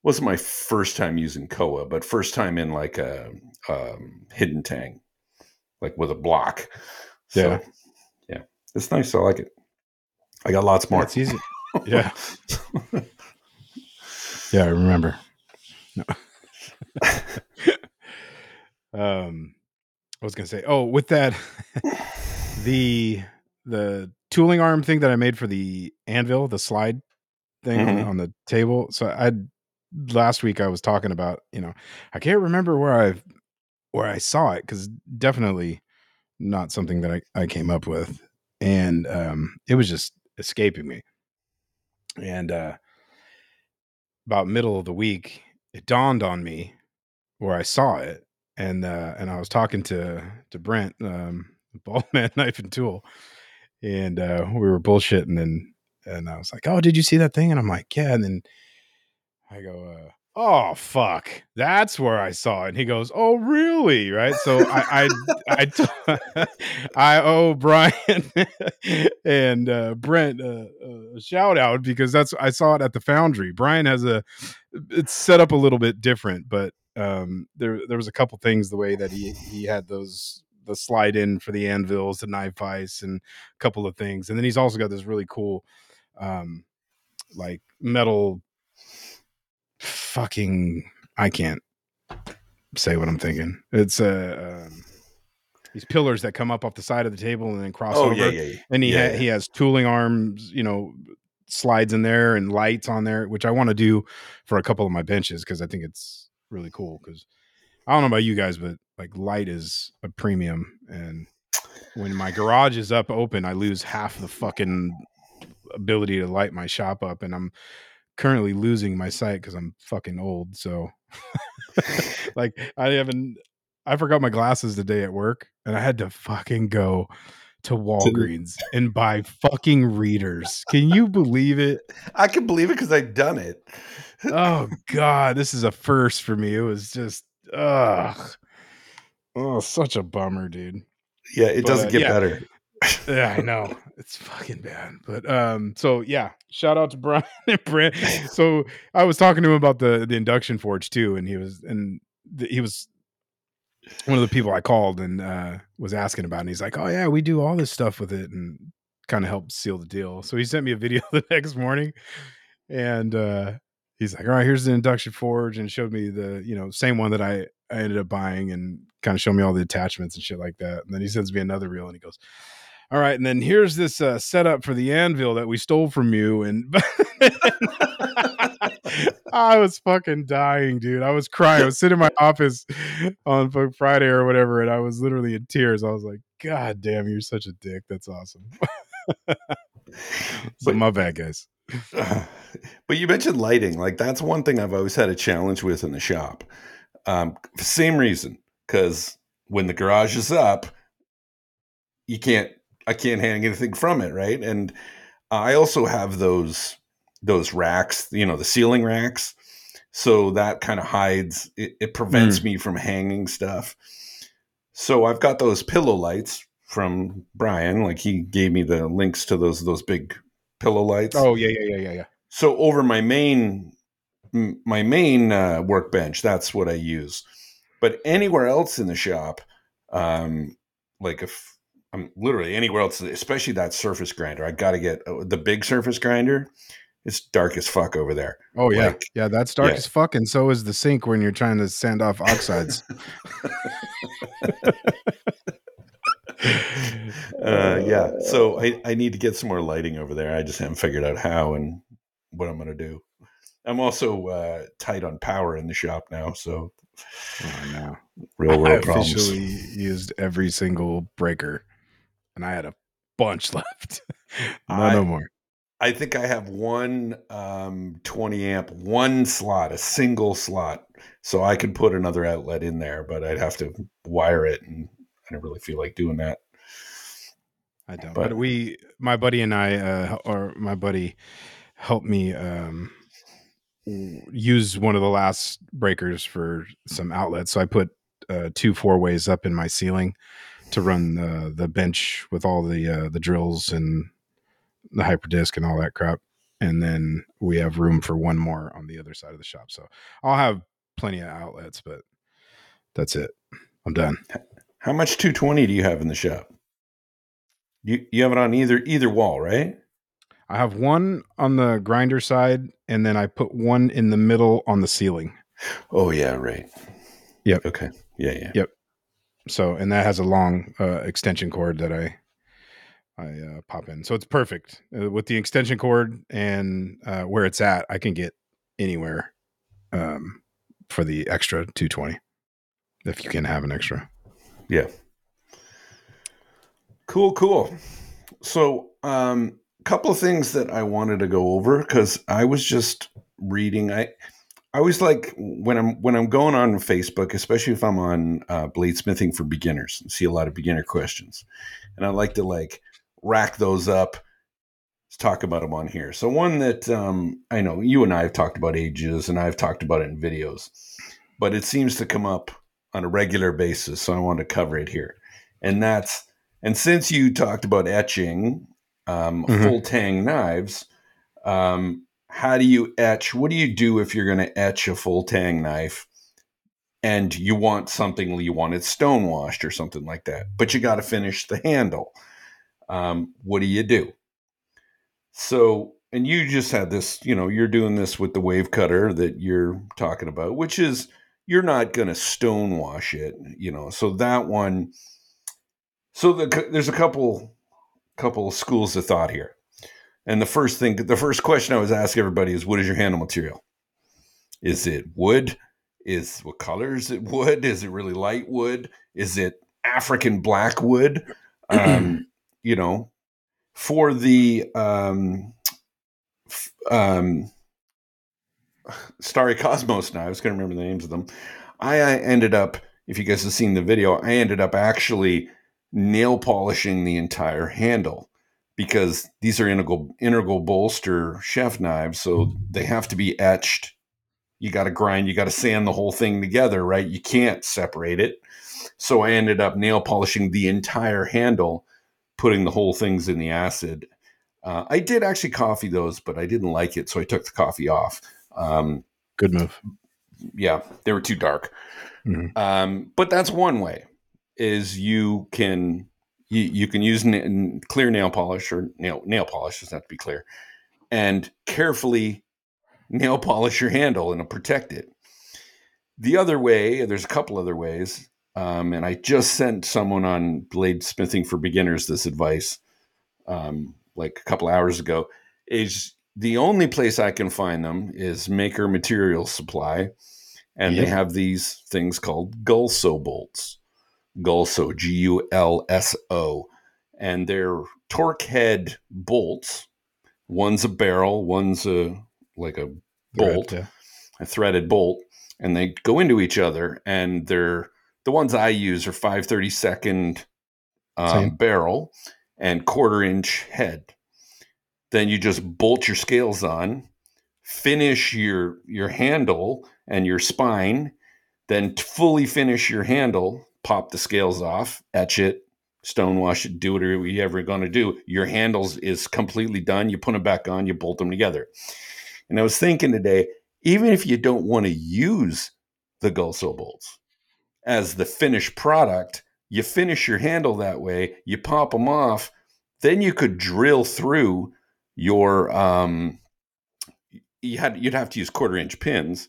wasn't my first time using Koa, but first time in like a um, hidden tang, like with a block. So, Yeah. yeah, it's nice. I like it. I got lots more. it's easy. Yeah. Yeah, I remember. No. um, I was gonna say, oh, with that, the the tooling arm thing that I made for the anvil, the slide thing on, Mhm. on the table. So I last week I was talking about, you know, I can't remember where I where I saw it because definitely not something that I, I came up with, and um, it was just escaping me. And uh, about middle of the week, it dawned on me where I saw it, and uh, and I was talking to to Brent, um, Ball Man Knife and Tool, and uh, we were bullshitting, and and I was like, "Oh, did you see that thing?" And I'm like, "Yeah," and then I go, uh, "Oh fuck, that's where I saw it." And he goes, "Oh really?" Right? So I I I, owe Brian and uh, Brent uh, a shout out because that's I saw it at the Foundry. Brian has a it's set up a little bit different, but um, there there was a couple things the way that he he had those the slide in for the anvils, the knife vise, and a couple of things, and then he's also got this really cool um like metal fucking I can't say what I'm thinking. It's uh, um, these pillars that come up off the side of the table and then cross Oh over. yeah, yeah, yeah. And he Yeah, ha- he has tooling arms, you know, slides in there and lights on there, which I want to do for a couple of my benches because I think it's really cool. Because I don't know about you guys, but like light is a premium, and when my garage is up open, I lose half the fucking ability to light my shop up, and I'm currently losing my sight because I'm fucking old. So, like, I haven't. I forgot my glasses today at work, and I had to fucking go to Walgreens and buy fucking readers. Can you believe it? I can believe it because I've done it. Oh god, this is a first for me. It was just ugh. Oh, such a bummer, dude. Yeah, it But, doesn't uh, get yeah. better. Yeah, I know. It's fucking bad. But um, so yeah, shout out to Brian and Brent. So I was talking to him about the the induction forge too, and he was and he was one of the people I called and uh was asking about it. And he's like, Oh yeah, we do all this stuff with it and kind of helped seal the deal. So he sent me a video the next morning and uh he's like, All right, here's the induction forge and showed me the, you know, same one that I I ended up buying and kind of showed me all the attachments and shit like that. And then he sends me another reel and he goes, All right, and then here's this uh setup for the anvil that we stole from you. And I was fucking dying, dude. I was crying. I was sitting in my office on Friday or whatever, and I was literally in tears. I was like, God damn, you're such a dick. That's awesome. so But- my bad, guys. but you mentioned lighting. Like that's one thing I've always had a challenge with in the shop. Um, same reason, because when the garage is up, you can't. I can't hang anything from it, right? And I also have those those racks, you know, the ceiling racks. So that kind of hides. It, it prevents me from hanging stuff. So I've got those pillow lights from Brian. Like he gave me the links to those those big pillow lights. Oh yeah, yeah, yeah, yeah, yeah. So over my main my main uh, workbench, that's what I use. But anywhere else in the shop, um, like if I'm literally anywhere else, especially that surface grinder, I got to get uh, the big surface grinder. It's dark as fuck over there. Oh yeah, Like- yeah. That's dark yeah. as fuck, and so is the sink when you're trying to sand off oxides. Uh, yeah. So I, I need to get some more lighting over there. I just haven't figured out how and what I'm going to do. I'm also uh, tight on power in the shop now. So Oh, no. real I world problems. officially used every single breaker, and I had a bunch left. no, I- no more. I think I have one um, 20 amp, one slot, a single slot. So I could put another outlet in there, but I'd have to wire it. And I don't really feel like doing that. I don't. But- But, we, my buddy and I, uh, or my buddy, helped me um, use one of the last breakers for some outlets. So I put uh, two four ways up in my ceiling to run the the bench with all the uh, the drills and the hyperdisc and all that crap. and then we have room for one more on the other side of the shop. So I'll have plenty of outlets, but that's it. I'm done. How much 220 do you have in the shop? You you have it on either either wall, right? I have one on the grinder side, and then I put one in the middle on the ceiling. Oh yeah, right. Yep. Okay. Yeah, yeah. Yep. So, and that has a long uh, extension cord that I I uh, pop in. So it's perfect uh, with the extension cord and uh, where it's at. I can get anywhere um, for the extra 220 if you can have an extra. Yeah. Cool, cool. So, um, couple of things that I wanted to go over because I was just reading. I I always like when I'm when I'm going on Facebook, especially if I'm on uh, bladesmithing for beginners, and see a lot of beginner questions, and I like to like rack those up. Let's talk about them on here. So one that um, I know you and I have talked about ages, and I've talked about it in videos, but it seems to come up on a regular basis, so I want to cover it here, and that's and since you talked about etching um, Mhm. full tang knives, um, how do you etch? What do you do if you're going to etch a full tang knife and you want something, you want it stone washed or something like that, but you got to finish the handle? Um, what do you do? So, and you just had this, you know, you're doing this with the wave cutter that you're talking about, which is you're not going to stone wash it, you know. So that one, so the, there's a couple couple of schools of thought here. And the first thing, the first question I was asking everybody is, what is your handle material? Is it wood? Is what color is it wood? Is it really light wood? Is it African black wood? Um, you know, for the um, f- um, Starry Cosmos now, I was going to remember the names of them. I, I ended up, if you guys have seen the video, I ended up actually nail polishing the entire handle because these are integral integral bolster chef knives, so they have to be etched. You got to grind, you got to sand the whole thing together, right? You can't separate it. So I ended up nail polishing the entire handle, putting the whole things in the acid. Uh, I did actually coffee those, but I didn't like it, so I took the coffee off. Um, Good move. yeah, they were too dark. Mhm. Um, but that's one way is you can you, you can use n- clear nail polish or nail nail polish doesn't have to be clear and carefully nail polish your handle and protect it. The other way, there's a couple other ways, um, and I just sent someone on blade smithing for beginners this advice um, like a couple hours ago. Is the only place I can find them is Maker Materials Supply, and they have these things called Gulso bolts. Gulso, G U L S O, and they're torque head bolts. One's a barrel, one's a like a bolt, Thread, a threaded bolt, and they go into each other. And they're the ones I use are five thirty second um, barrel and quarter inch head. Then you just bolt your scales on, finish your your handle and your spine, then fully finish your handle, pop the scales off, etch it, stonewash it, do whatever you ever going to do. Your handles is completely done. You put them back on, you bolt them together. And I was thinking today, even if you don't want to use the Gulso bolts as the finished product, you finish your handle that way, you pop them off, then you could drill through your um you had you'd have to use quarter inch pins,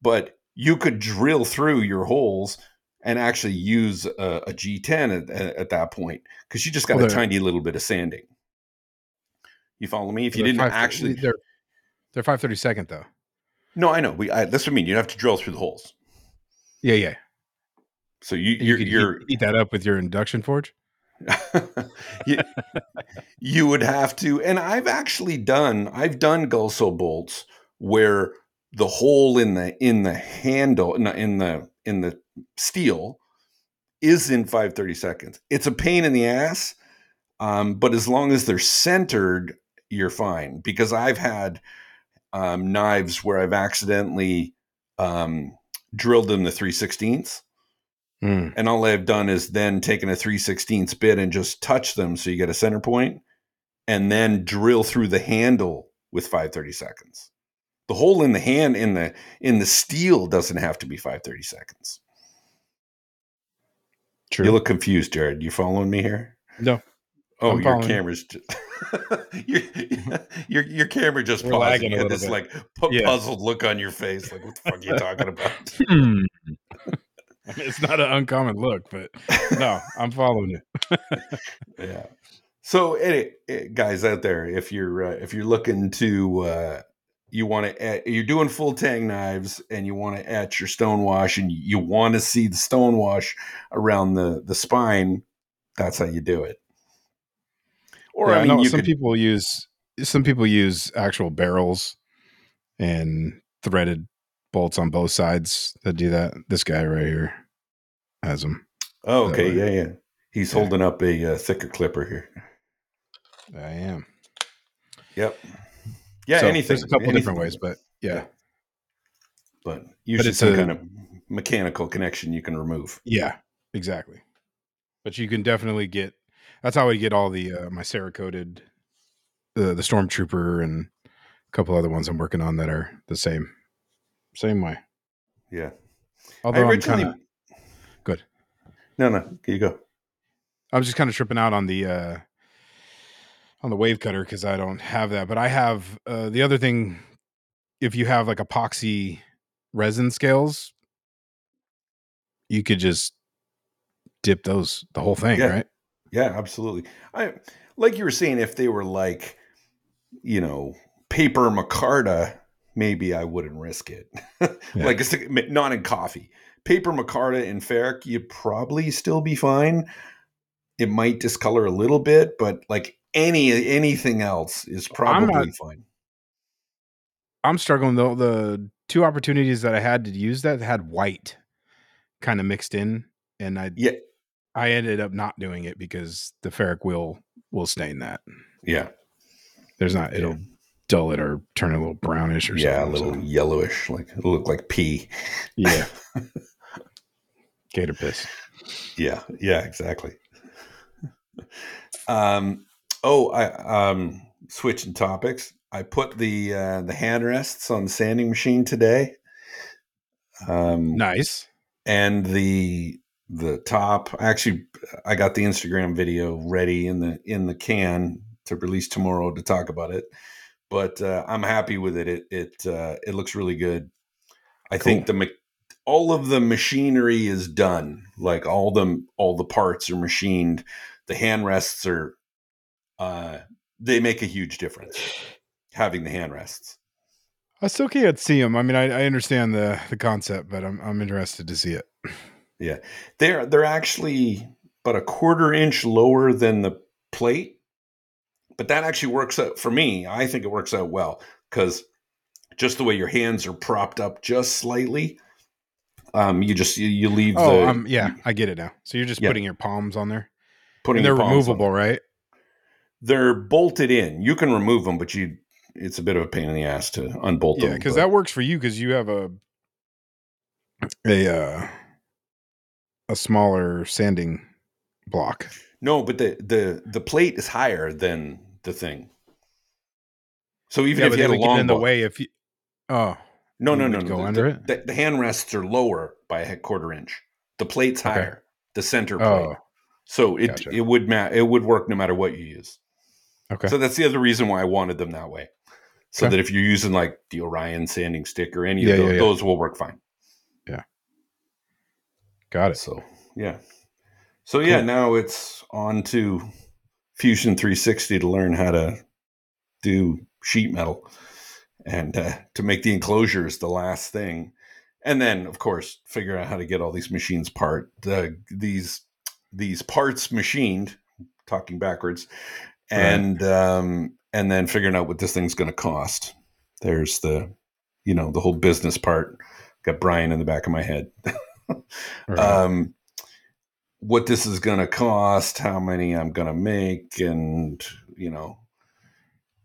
but you could drill through your holes and actually use a, a G10 at, at that point because you just got Well, a tiny little bit of sanding. You follow me? If you didn't actually, they're they're five thirty second though. no, I know. We I, that's what I mean. You have to drill through the holes. Yeah, yeah. So you You you're, you're heat, heat that up with your induction forge. you, you would have to and i've actually done i've done gulso bolts where the hole in the in the handle in the in the, in the steel is in 530 seconds it's a pain in the ass um, but as long as they're centered you're fine because i've had um, knives where i've accidentally um, drilled them the 3 16ths Mm. and all I've done is then taken a 3 16th bit and just touch them so you get a center point and then drill through the handle with 530 seconds. The hole in the hand in the in the steel doesn't have to be 530 seconds. True. You look confused, Jerid. You following me here? no. Oh, I'm your following camera's just, your, your your camera just We're paused. You had this bit. like pu- Yeah. puzzled look on your face. Like, what the fuck are you talking about? Hmm. I mean, it's not an uncommon look, but no, I'm following you. yeah. So, any, eh, guys out there, if you're uh, if you're looking to uh, you want to you're doing full tang knives and you want to etch your stone wash and you want to see the stone wash around the the spine, that's how you do it. Or Yeah, I mean, know some could, people use some people use actual barrels and threaded bolts on both sides that do that. This guy right here has them. oh, okay, yeah, yeah. He's Yeah. holding up a uh, thicker clipper here. I am. Yep. Yeah, So anything. There's a couple anything. different ways, but yeah, Yeah. but usually it's some a- kind of mechanical connection you can remove. yeah, exactly. But you can definitely get. That's how I get all the uh, my Cerakoted, the the Stormtrooper, and a couple other ones I'm working on that are the same, same way. Yeah. Although I I'm originally. kind of, Good. No, no. You go. I'm just kind of tripping out on the uh on the wave cutter because I don't have that. But I have uh the other thing. If you have like epoxy resin scales, you could just dip those the whole thing, Yeah. right? Yeah, absolutely. I like you were saying if they were like, you know, paper micarta, maybe I wouldn't risk it. Yeah. Like it's not in coffee. Paper micarta and ferric, you'd probably still be fine. It might discolor a little bit, but like any anything else is probably not- fine. I'm struggling though. The two opportunities that I had to use that had white kind of mixed in, and I Yeah. I ended up not doing it because the ferric will will stain that. Yeah. There's not it'll dull it or turn it a little brownish or Yeah, a little so- yellowish, like it'll look like pee. yeah. Gator piss. Yeah, yeah, exactly. um, oh, I um, switching topics. I put the uh, the hand rests on the sanding machine today, um, Nice. and the the top. Actually, I got the Instagram video ready in the in the can to release tomorrow to talk about it. But uh, I'm happy with it. It it uh, it looks really good. I think the all of the machinery is done. Like all the all the parts are machined. The hand rests are uh, they make a huge difference having the hand rests. I still can't see them. I mean, I, I understand the the concept, but I'm I'm interested to see it. Yeah, they're they're actually about a quarter inch lower than the plate, but that actually works out for me. I think it works out well because just the way your hands are propped up just slightly, um, you just you, you leave Oh, the um, yeah, I get it now. So you're just Yeah. putting your palms on there, putting and they're your palms on removable, right? They're bolted in. You can remove them, but you it's a bit of a pain in the ass to unbolt Yeah, them. Yeah, because that works for you because you have a a uh, a smaller sanding block. no, but the the the plate is higher than the thing. So even yeah, if you had a get long in the way if you. Oh, no, no, no, no. go the, under the, it? The, the hand rests are lower by a quarter inch. The plate's Okay. higher. The center plate. oh, so it gotcha. it would ma- it would work no matter what you use. Okay. So that's the other reason why I wanted them that way. So Okay. that if you're using like the Orion sanding stick or any Yeah, of those, yeah. those will work fine. Yeah. Got it. So yeah. So yeah, now it's on to Fusion 360 to learn how to do sheet metal and uh, to make the enclosures the last thing. And then of course figure out how to get all these machines part uh, these these parts machined, talking backwards, and um, and then figuring out what this thing's going to cost. There's the you know the whole business part. Got Brian in the back of my head. Right. um, what this is going to cost, how many I'm going to make, and you know,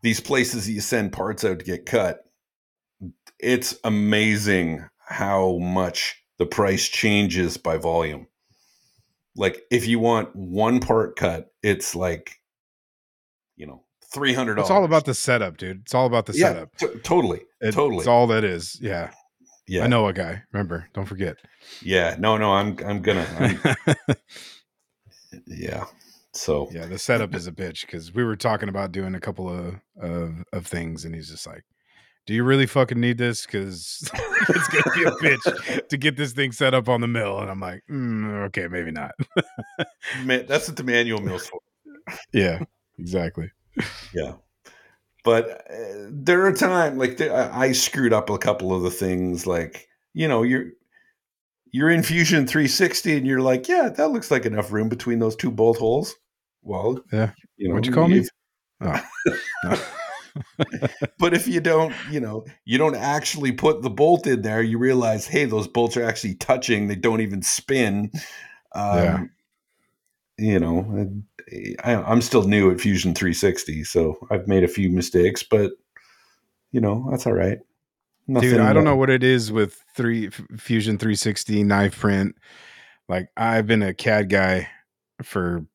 these places you send parts out to get cut. It's amazing how much the price changes by volume. Like if you want one part cut, it's like, you know, three hundred. It's all about the setup, dude. It's all about the yeah, setup. t- totally, It- totally. It's all that is. Yeah. yeah, I know a guy. Remember, don't forget. Yeah, no, no, I'm, I'm gonna, I'm, yeah. So yeah, the setup is a bitch because we were talking about doing a couple of, of of things, and he's just like, "Do you really fucking need this? Because it's gonna be a bitch to get this thing set up on the mill." And I'm like, mm, "Okay, maybe not." man, that's what the manual mill's for. yeah, exactly. Yeah. But uh, there are times like there, I I screwed up a couple of the things, like you know, you're you're in Fusion 360, and you're like, yeah, that looks like enough room between those two bolt holes. Well, Yeah. you know, What'd you call me? Oh. No. but if you don't, you know, you don't actually put the bolt in there, you realize, hey, those bolts are actually touching. They don't even spin. Um, Yeah. You know, I, I'm still new at Fusion 360, so I've made a few mistakes, but you know, that's all right. Dude, I don't know what it is with three Fusion 360 knife print. Like I've been a CAD guy for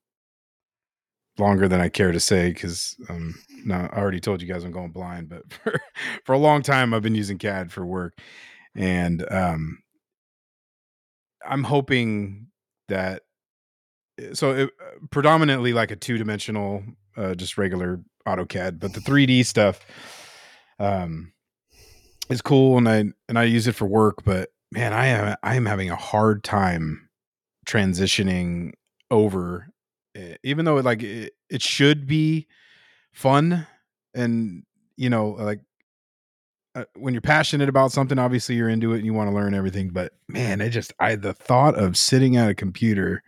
longer than I care to say because um no, I already told you guys I'm going blind, but for, for a long time I've been using CAD for work. And um I'm hoping that so it, predominantly like a two-dimensional uh just regular AutoCAD, but the 3D stuff um is cool and I and I use it for work, but man, I am I am having a hard time transitioning over eh, even though it like it, it should be fun and you know like uh, when you're passionate about something obviously you're into it and you want to learn everything but man it just i the thought of sitting at a computer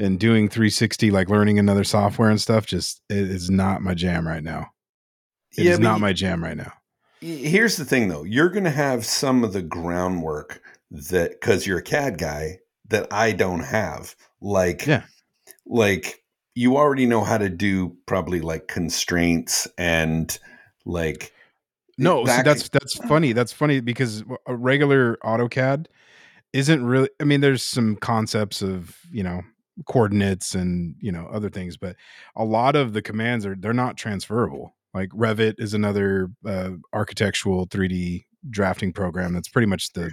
and doing 360 like learning another software and stuff just it is not my jam right now It is Yeah, but not my jam right now Here's the thing, though. You're going to have some of the groundwork that, because you're a CAD guy, that I don't have. Like, Yeah. like you already know how to do probably like constraints and like. No, see, that's that's funny. That's funny because a regular AutoCAD isn't really. I mean, there's some concepts of you know coordinates and you know other things, but a lot of the commands are they're not transferable. Like Revit is another uh, architectural 3D drafting program that's pretty much the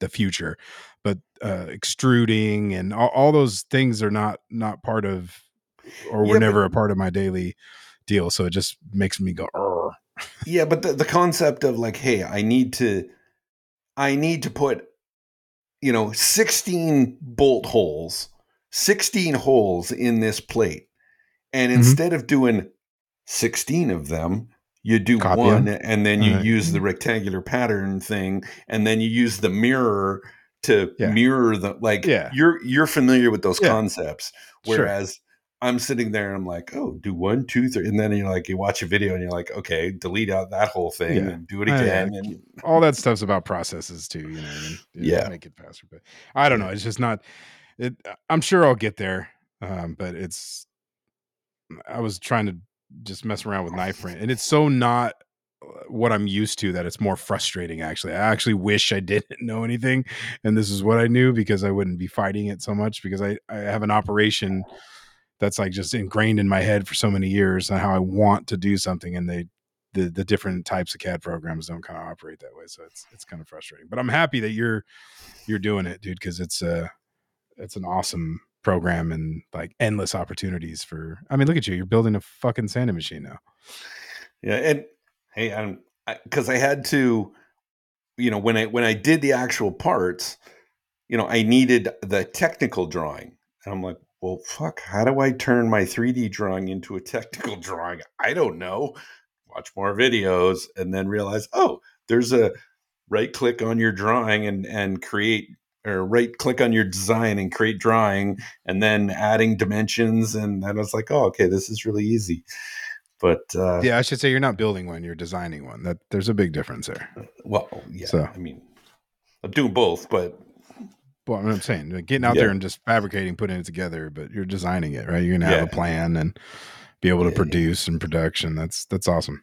the future, but uh, extruding and all, all those things are not not part of or Yeah, were but- never a part of my daily deal. So it just makes me go. "Arr." Yeah, but the, the concept of like, hey, I need to, I need to put, you know, 16 bolt holes, 16 holes in this plate. And Mhm. instead of doing 16 of them, you do Copy one 'em. and then you use the rectangular pattern thing and then you use the mirror to Yeah. mirror the like Yeah. you're you're familiar with those Yeah. concepts Sure. whereas I'm sitting there and I'm like, oh, do one, two, three, and then you're like, you watch a video and you're like, okay, delete out that whole thing Yeah. and do it Oh, yeah. again. And all that stuff's about processes too. You know, I mean? Yeah. make it faster. But I don't know. It's just not. It. I'm sure I'll get there, um, but it's. I was trying to just mess around with knife print, and it's so not uh, what I'm used to that it's more frustrating. Actually, I actually wish I didn't know anything, and this is what I knew because I wouldn't be fighting it so much. Because I I have an operation that's like just ingrained in my head for so many years and how I want to do something, and they the the different types of CAD programs don't kind of operate that way. So it's it's kind of frustrating. But I'm happy that you're you're doing it, dude, because it's uh it's an awesome program and like endless opportunities for I mean, look at you. You're building a fucking sanding machine now. yeah, and hey, I'm because I, had to, you know, when I when I did the actual parts, you know, I needed the technical drawing, and I'm like, well, fuck, how do I turn my 3D drawing into a technical drawing? I don't know. Watch more videos, and then realize, oh, there's a right click on your drawing and and create or right click on your design and create drawing and then adding dimensions and then I was like, oh, okay, this is really easy. But uh, Yeah, I should say you're not building one, you're designing one. That there's a big difference there. well, yeah, So- I mean, I'm doing both, but Well, I'm saying getting out Yeah. there and just fabricating, putting it together, but you're designing it, right? You're gonna have Yeah. a plan and be able to Yeah. produce and production. That's that's awesome.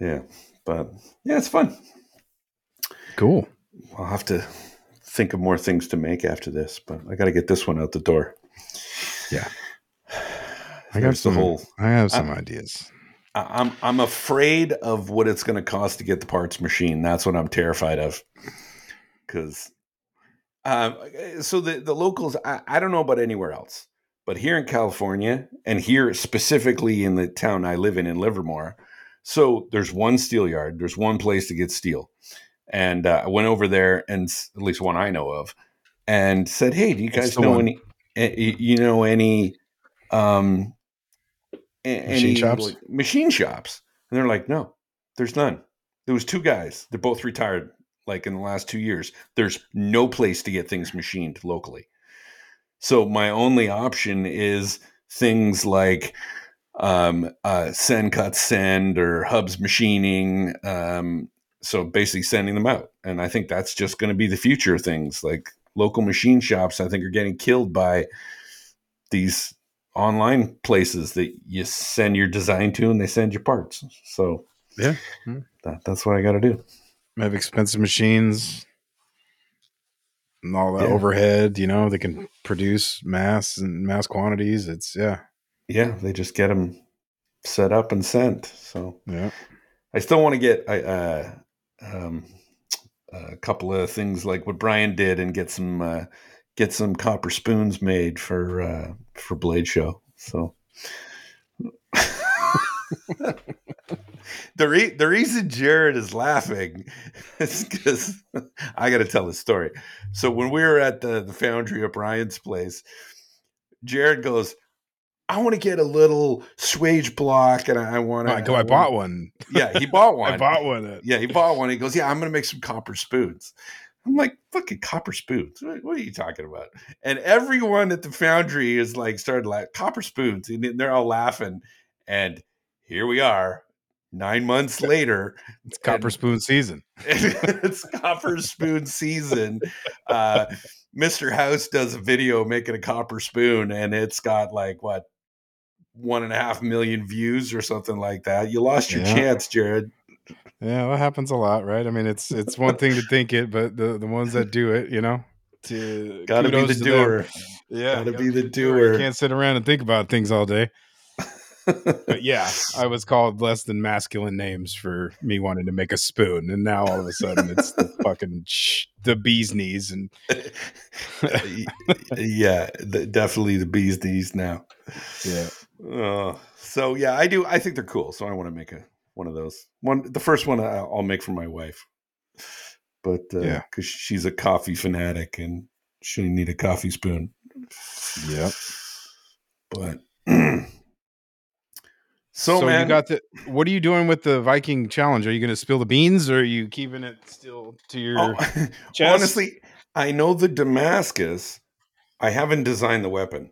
yeah, but yeah, it's fun. Cool. I'll have to think of more things to make after this, but I got to get this one out the door. Yeah. I got There's the some. whole- I have some I- ideas. I'm I'm afraid of what it's going to cost to get the parts machine. That's what I'm terrified of. Because, um, so the the locals, I, I don't know about anywhere else, but here in California and here specifically in the town I live in in Livermore, so there's one steel yard. There's one place to get steel, and uh, I went over there and at least one I know of, and said, "Hey, do you guys know one. any? You know any?" Um, Machine any, shops? like, machine shops and they're like no there's none there was two guys they're both retired like in the last two years there's no place to get things machined locally so my only option is things like um, uh, SendCutSend or hubs machining um, so basically sending them out and i think that's just going to be the future of things like local machine shops i think are getting killed by these online places that you send your design to and they send you parts. So Yeah. That, that's what I got to do. I have expensive machines and all that Yeah. overhead. You know, they can produce mass and mass quantities. It's yeah, Yeah, they just get them set up and sent. So yeah. I still want to get I, uh, um, a couple of things like what Brian did and get some uh, get some copper spoons made for uh, for Blade Show. So the re- the reason Jerid is laughing is because I got to tell the story. So when we were at the, the foundry at Brian's place, Jerid goes, "I want to get a little swage block, and I, I want I, to." go, I bought one. Yeah, he bought one. I bought one. At, Yeah, he bought one. He goes, "Yeah, I'm going to make some copper spoons." I'm like, "Fucking copper spoons? What, are you talking about?" And everyone at the foundry is like, started like copper spoons, and they're all laughing. And here we are, nine months later, It's copper spoon season. it's copper spoon season. Uh, Mr. House does a video making a copper spoon, and it's got like what one and a half million views or something like that. You lost your Yeah. chance, Jared. Yeah, that happens a lot, right? I mean, it's it's one thing to think it, but the the ones that do it, you know, to Got to be the kudos to them. doer. Yeah, Gotta you be the You doer. can't sit around and think about things all day. But yeah, I was called less than masculine names for me wanting to make a spoon, and now all of a sudden it's the fucking sh- the bee's knees, and yeah, the, definitely the bees knees now. yeah, Uh, so yeah, I do. I think they're cool. So I want to make a one of those. One, the first one I- I'll make for my wife, but uh, Yeah. because she's a coffee fanatic and she need a coffee spoon. Yep. But So, so, man, you got the. What are you doing with the Viking challenge? Are you going to spill the beans, or are you keeping it still to your? Oh, chest? honestly, I know the Damascus. I haven't designed the weapon.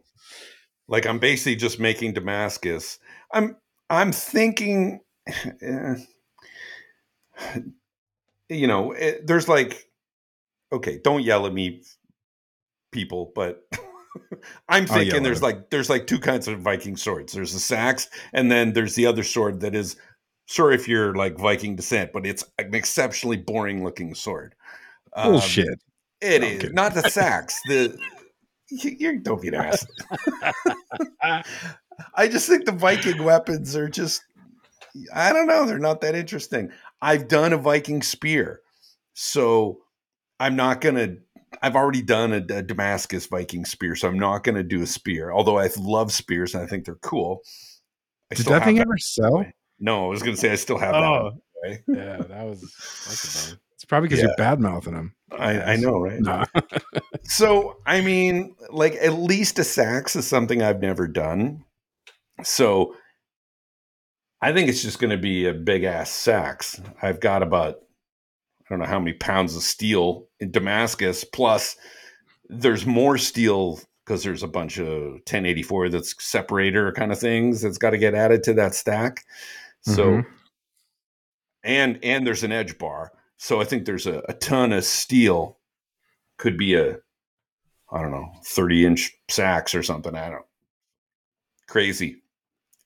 Like I'm basically just making Damascus. I'm I'm thinking, eh, you know, it, there's like, okay, don't yell at me, people, but. I'm thinking there's like there's like two kinds of Viking swords. There's the sax, and then there's the other sword that is sorry if you're like Viking descent, but it's an exceptionally boring looking sword. Um, Bullshit. It No, is not the sax. The you, you don't be an ass. I just think the Viking weapons are just. I don't know. They're not that interesting. I've done a Viking spear, so I'm not gonna. I've already done a, a Damascus Viking spear, so I'm not gonna do a spear. Although I love spears and I think they're cool. I Did still that have thing ever sell? No, I was gonna say I still have that. Oh, one, right? yeah, that was. That's a bummer. It's probably because Yeah. you're bad mouthing them. I, I know, right? Nah. So, I mean, like at least a sax is something I've never done. So, I think it's just going to be a big ass sax. I've got about I don't know how many pounds of steel in Damascus plus there's more steel because there's a bunch of 1084 that's separator kind of things that's got to get added to that stack. So Mhm. and and there's an edge bar. So I think there's a, a ton of steel. Could be a I don't know, 30 inch sax or something. I don't crazy.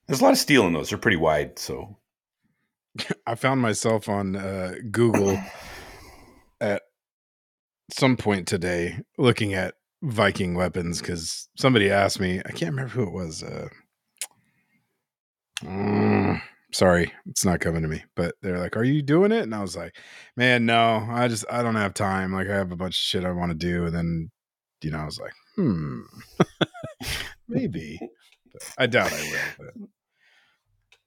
There's a lot of steel in those. They're pretty wide. So I found myself on uh, Google at some point today looking at Viking weapons because somebody asked me. I can't remember who it was. Uh, sorry, it's not coming to me. But they're like, Are you doing it? And I was like, Man, no, I just I don't have time. Like I have a bunch of shit I want to do. And then, you know, I was like, hmm. maybe. But I doubt I will, but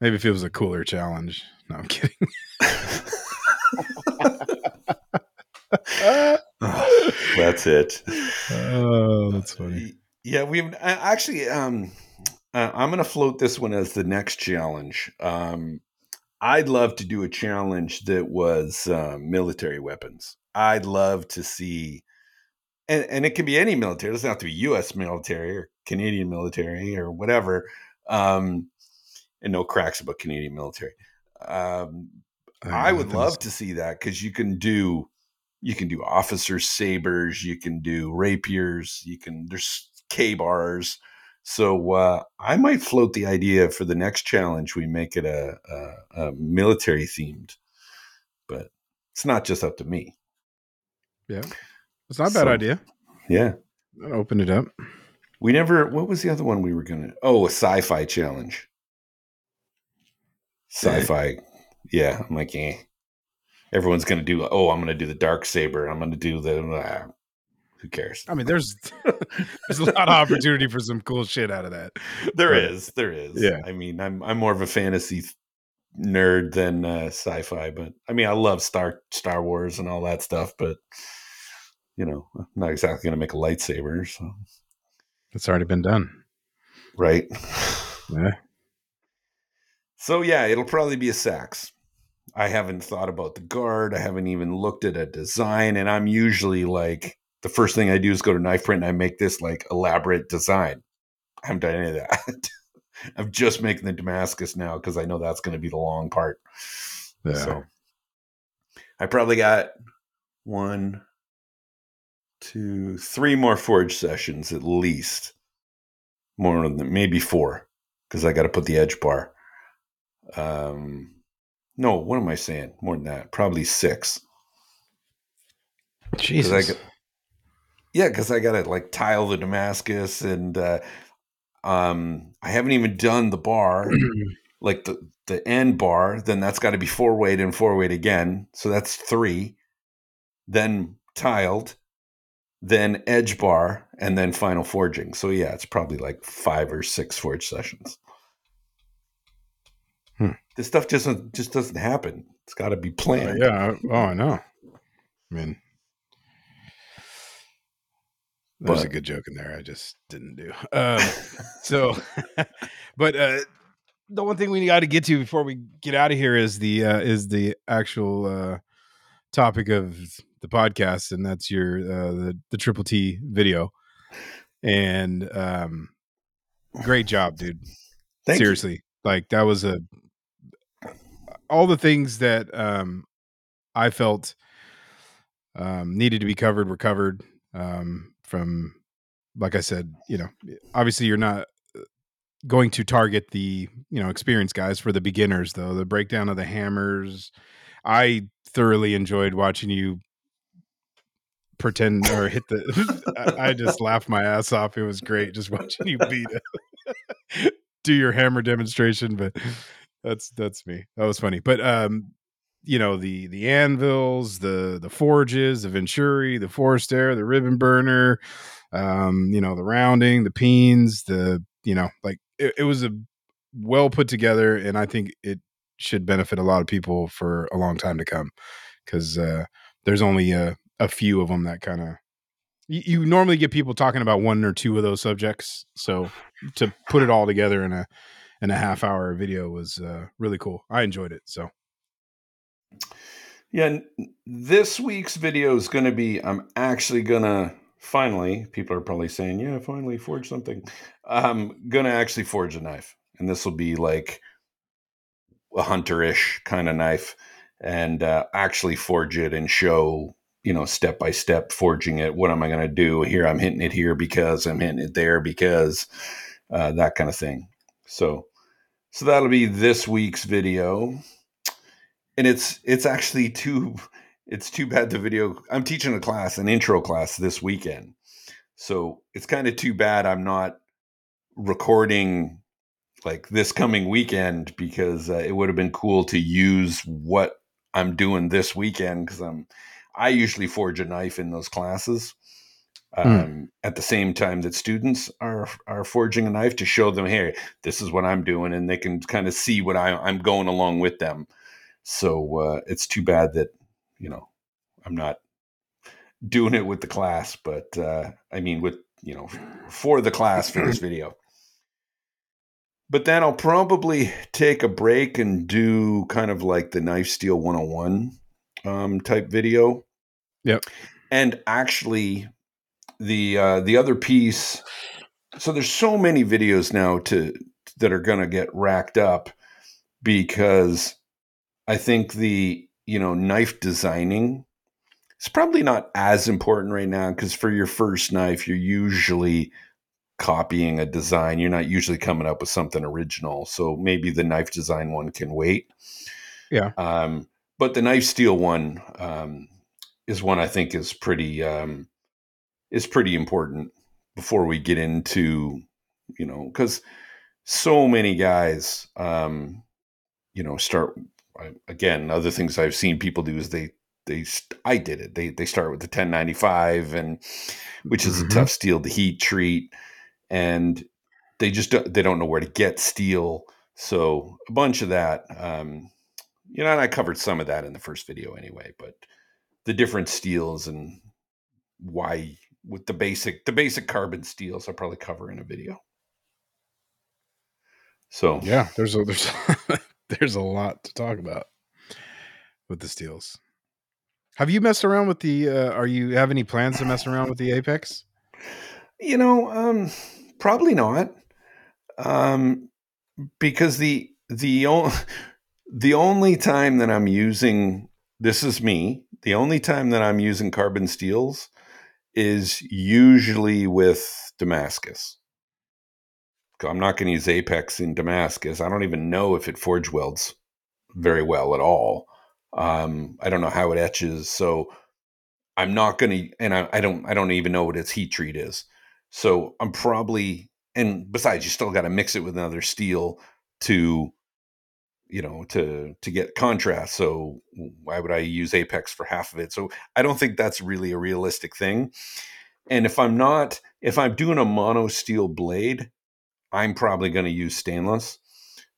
maybe if it was a cooler challenge. No, I'm kidding. that's it. Oh, that's funny. Yeah, we've actually. Um, uh, I'm going to float this one as the next challenge. Um, I'd love to do a challenge that was uh, military weapons. I'd love to see, and, and it can be any military. It doesn't have to be U.S. military or Canadian military or whatever. Um, and no cracks about Canadian military. Um, I would love to see that because you can do you can do officer sabers, you can do rapiers, you can there's Ka-Bars. So uh, I might float the idea for the next challenge we make it a, a, a military themed, but it's not just up to me. Yeah, it's not a bad so, idea. Yeah, I'll open it up. We never. What was the other one we were gonna? Oh, a sci-fi challenge. Sci-fi. Yeah, I'm like, eh. Everyone's gonna do. Oh, I'm gonna do the dark saber. I'm gonna do the. Who cares? I mean, there's there's a lot of opportunity for some cool shit out of that. There but, is, there is. Yeah. I mean, I'm I'm more of a fantasy nerd than uh, sci-fi, but I mean, I love Star Star Wars and all that stuff, but you know, I'm not exactly going to make a lightsaber. So it's already been done, right? Yeah. So yeah, it'll probably be a sax. I haven't thought about the guard. I haven't even looked at a design, and I'm usually like the first thing I do is go to KnifePrint and I make this like elaborate design. I haven't done any of that. I'm just making the Damascus now because I know that's going to be the long part. Yeah. So I probably got one, two, three more forge sessions at least. More than maybe four because I got to put the edge bar. Um, no, what am I saying? More than that, probably six. Jesus. Yeah, because I got to like tile the Damascus, and uh, um, I haven't even done the bar, like the the end bar. Then that's got to be four weight and four weight again, so that's three. Then tiled, then edge bar, and then final forging. So yeah, it's probably like five or six forge sessions. Hmm. This stuff just just doesn't happen. It's got to be planned. Uh, yeah. Oh, I know. I mean, there's a good joke in there. I just didn't do. Um, so, but uh, the one thing we got to get to before we get out of here is the uh, is the actual uh, topic of the podcast, and that's your uh, the the Triple T video. And um, great job, dude. Thank Seriously, you. like that was a all the things that um, I felt um, needed to be covered were covered. Um, from like I said, you know, obviously you're not uh, going to target the, you know, experienced guys for the beginners though. The breakdown of the hammers, I thoroughly enjoyed watching you pretend or hit the I, I just laughed my ass off. It was great just watching you beat it. Do your hammer demonstration, but that's that's me. That was funny. But um you know the the anvils, the the forges, the venturi, the forced air, the ribbon burner, um, you know the rounding, the peens, the you know like it, it was a well put together, and I think it should benefit a lot of people for a long time to come because uh, there's only a, a few of them that kind of you, you normally get people talking about one or two of those subjects. So to put it all together in a in a half hour video was uh, really cool. I enjoyed it. So yeah, this week's video is going to be. I'm actually going to finally. People are probably saying, "Yeah, finally forge something." I'm going to actually forge a knife, and this will be like a hunterish kind of knife, and uh, actually forge it and show you know step by step forging it. What am I going to do here? I'm hitting it here because I'm hitting it there because uh, that kind of thing. So, so that'll be this week's video and it's it's actually too it's too bad the video i'm teaching a class an intro class this weekend so it's kind of too bad i'm not recording like this coming weekend because uh, it would have been cool to use what I'm doing this weekend because I'm I usually forge a knife in those classes Hmm. um, at the same time that students are are forging a knife to show them, hey, this is what I'm doing, and they can kind of see what I, I'm going along with them. So uh, it's too bad that you know I'm not doing it with the class, but uh, I mean with you know for the class for this video. But then I'll probably take a break and do kind of like the knife steel 101 um, type video. Yep. And actually, the uh, the other piece. So there's so many videos now to that are going to get racked up because I think the you know knife designing is probably not as important right now because for your first knife you're usually copying a design you're not usually coming up with something original so maybe the knife design one can wait Yeah. um, but the knife steel one um, is one i think is pretty um, is pretty important before we get into you know because so many guys um, you know start I- again other things i've seen people do is they they i did it. They they start with the 1095 and which is Mhm. a tough steel to heat treat and they just don't, they don't know where to get steel. So a bunch of that um you know and i covered some of that in the first video anyway but the different steels and why with the basic the basic carbon steels i'll probably cover in a video. So Yeah, there's a there's there's a lot to talk about with the steels. Have you messed around with the? Uh, are you have any plans to mess around with the Apex? You know, um, probably not, um, because the the o- the only time that I'm using this is me. The only time that I'm using carbon steels is usually with Damascus. I'm not going to use Apex in Damascus. I don't even know if it forge welds very well at all. Um, I don't know how it etches, so I'm not going to. And I, I don't. I don't even know what its heat treat is. So I'm probably. And besides, you still got to mix it with another steel to, you know, to to get contrast. So why would I use Apex for half of it? So I don't think that's really a realistic thing. And if I'm not, if I'm doing a mono steel blade, I'm probably going to use stainless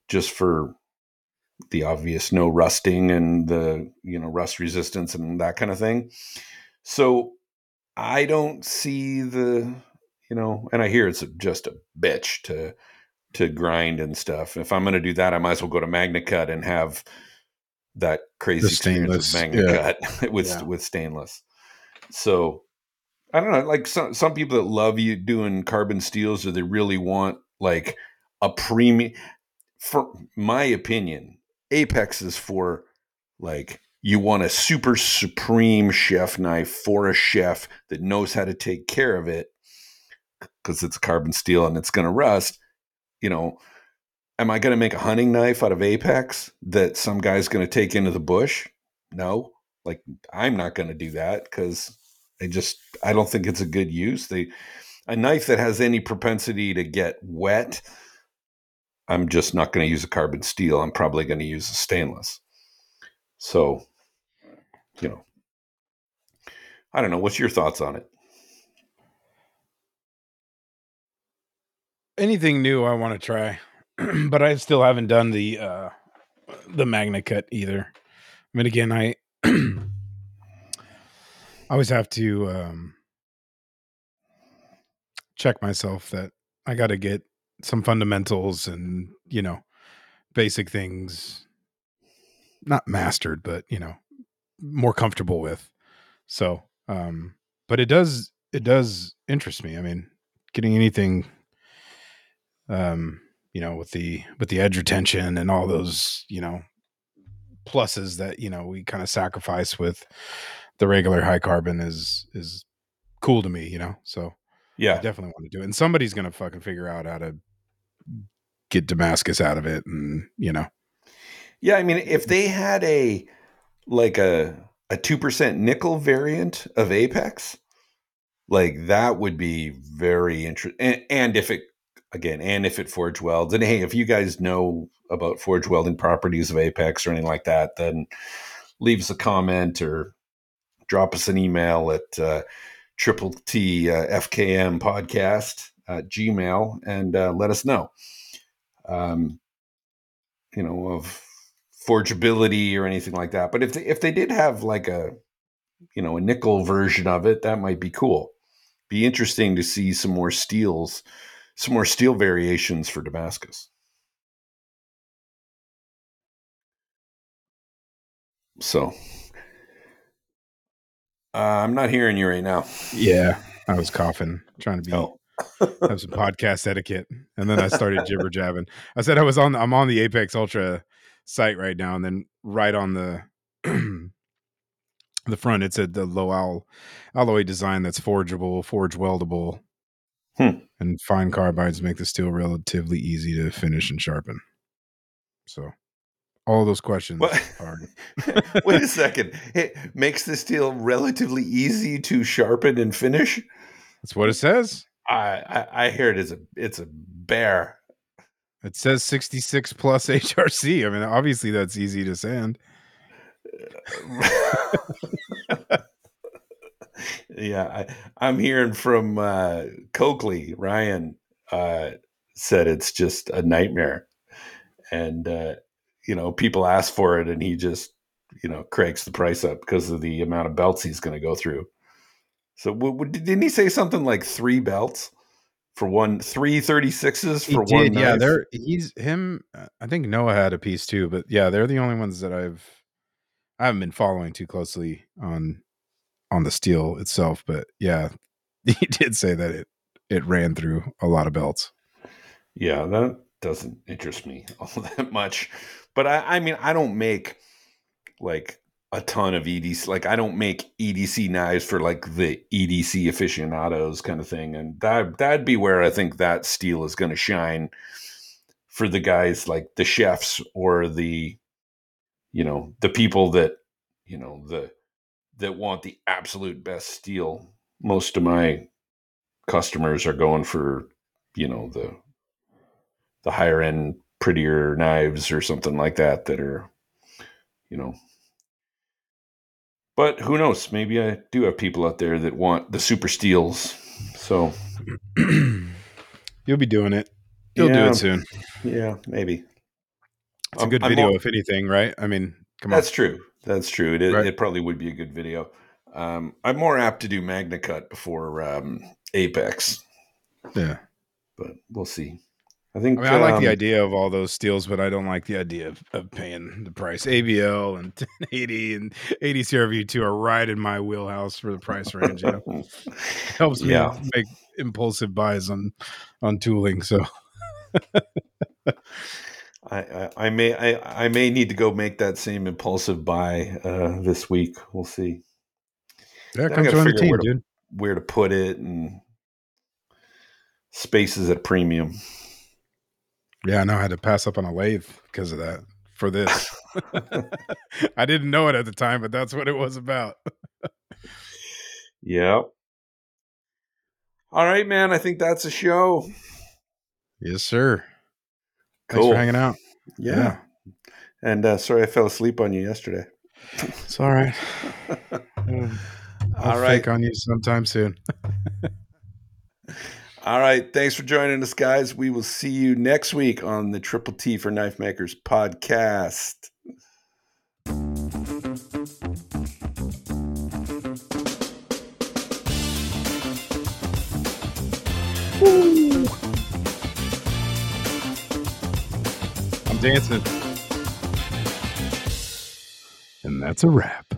just for the obvious no rusting and the you know rust resistance and that kind of thing. So I don't see the you know, and I hear it's just a bitch to to grind and stuff. If I'm going to do that, I might as well go to MagnaCut and have that crazy The experience with stainless, yeah. MagnaCut with Yeah. with stainless. So I don't know, like some some people that love you doing carbon steels or they really want like a premium for my opinion, Apex is for like you want a super supreme chef knife for a chef that knows how to take care of it because it's carbon steel and it's going to rust. You know, am I going to make a hunting knife out of Apex that some guy's going to take into the bush? No, like I'm not going to do that because I just I don't think it's a good use. They a knife that has any propensity to get wet. I'm just not going to use a carbon steel. I'm probably going to use a stainless. So, you know, I don't know. What's your thoughts on it? Anything new I want to try, but I still haven't done the uh the MagnaCut either. I mean, again, I I always have to um check myself that I got to get some fundamentals and you know basic things not mastered, but you know more comfortable with. So, um, but it does it does interest me. I mean, getting anything, um, you know, with the with the edge retention and all those, you know, pluses that you know we kind of sacrifice with the regular high carbon is is cool to me. You know, so I Yeah. definitely want to do it. And somebody's gonna fucking figure out how to get Damascus out of it, and you know, Yeah. I mean, if they had a like a a two percent nickel variant of Apex, like that would be very interesting. And, and if it again, and if it Forge Welds, and hey, if you guys know about Forge Welding properties of Apex or anything like that, then leave us a comment or drop us an email at uh, triple T uh, FKM podcast at Gmail and uh, let us know. Um, you know, of forgeability or anything like that. But if they, if they did have like a, you know, a nickel version of it, that might be cool. Be interesting to see some more steels, some more steel variations for Damascus. So uh, I'm not hearing you right now. Yeah, I was coughing, trying to be Oh, have some podcast etiquette, and then I started jibber jabbing. I said I was on. I'm on the Apex Ultra site right now, and then right on the the front, it said the low al- alloy design that's forgeable, forge weldable, Hmm. and fine carbides make the steel relatively easy to finish and sharpen. So, all those questions Wait a second. It makes the steel relatively easy to sharpen and finish. that's what it says. I I, I hear it as a it's a bear. It says 66 plus HRC. I mean, obviously that's easy to sand. yeah, I, I'm hearing from uh, Coakley. Ryan uh, said it's just a nightmare, and uh, you know people ask for it, and he just you know cranks the price up because of the amount of belts he's going to go through. So w- w- didn't he say something like three belts for one, three thirty sixes He for did, one? yeah. They're he's him. uh, I think Noah had a piece too, but yeah, they're the only ones that I've I haven't been following too closely on on the steel itself. But yeah, he did say that it it ran through a lot of belts. Yeah, that doesn't interest me all that much. But I, I mean, I don't make like a ton of EDC. Like, I don't make EDC knives for like the EDC aficionados kind of thing. And that that'd be where I think that steel is going to shine for the guys like the chefs or the, you know, the people that, you know, the that want the absolute best steel. Most of my customers are going for, you know, the the higher end prettier knives or something like that that are you know but who knows maybe i do have people out there that want the super steels so You'll be doing it. You'll do it soon. yeah maybe It's a good I'm video, all- if anything, right? I mean, come on. that's true that's true it, Right. it probably would be a good video um, i'm more apt to do MagnaCut before um, apex Yeah. but we'll see i think I mean, I like the um, idea of all those steals, but I don't like the idea of, of paying the price. ABL and 1080 and 80 CRV2 are right in my wheelhouse for the price range. You know? Helps me Yeah. make impulsive buys on on tooling. So I, I, I may I, I may need to go make that same impulsive buy uh, this week. We'll see. yeah, Then I come gotta the team, where to- dude. where to put it and spaces at premium. Yeah, I know I had to pass up on a lathe because of that for this. I didn't know it at the time, but that's what it was about. Yep. All right, man. I think that's a show. Yes, sir. Thanks for hanging out. Yeah. And uh, sorry I fell asleep on you yesterday. It's all right. I'll All right. fake on you sometime soon. All right. Thanks for joining us, guys. We will see you next week on the Triple T for Knife Makers podcast. I'm dancing. And that's a wrap.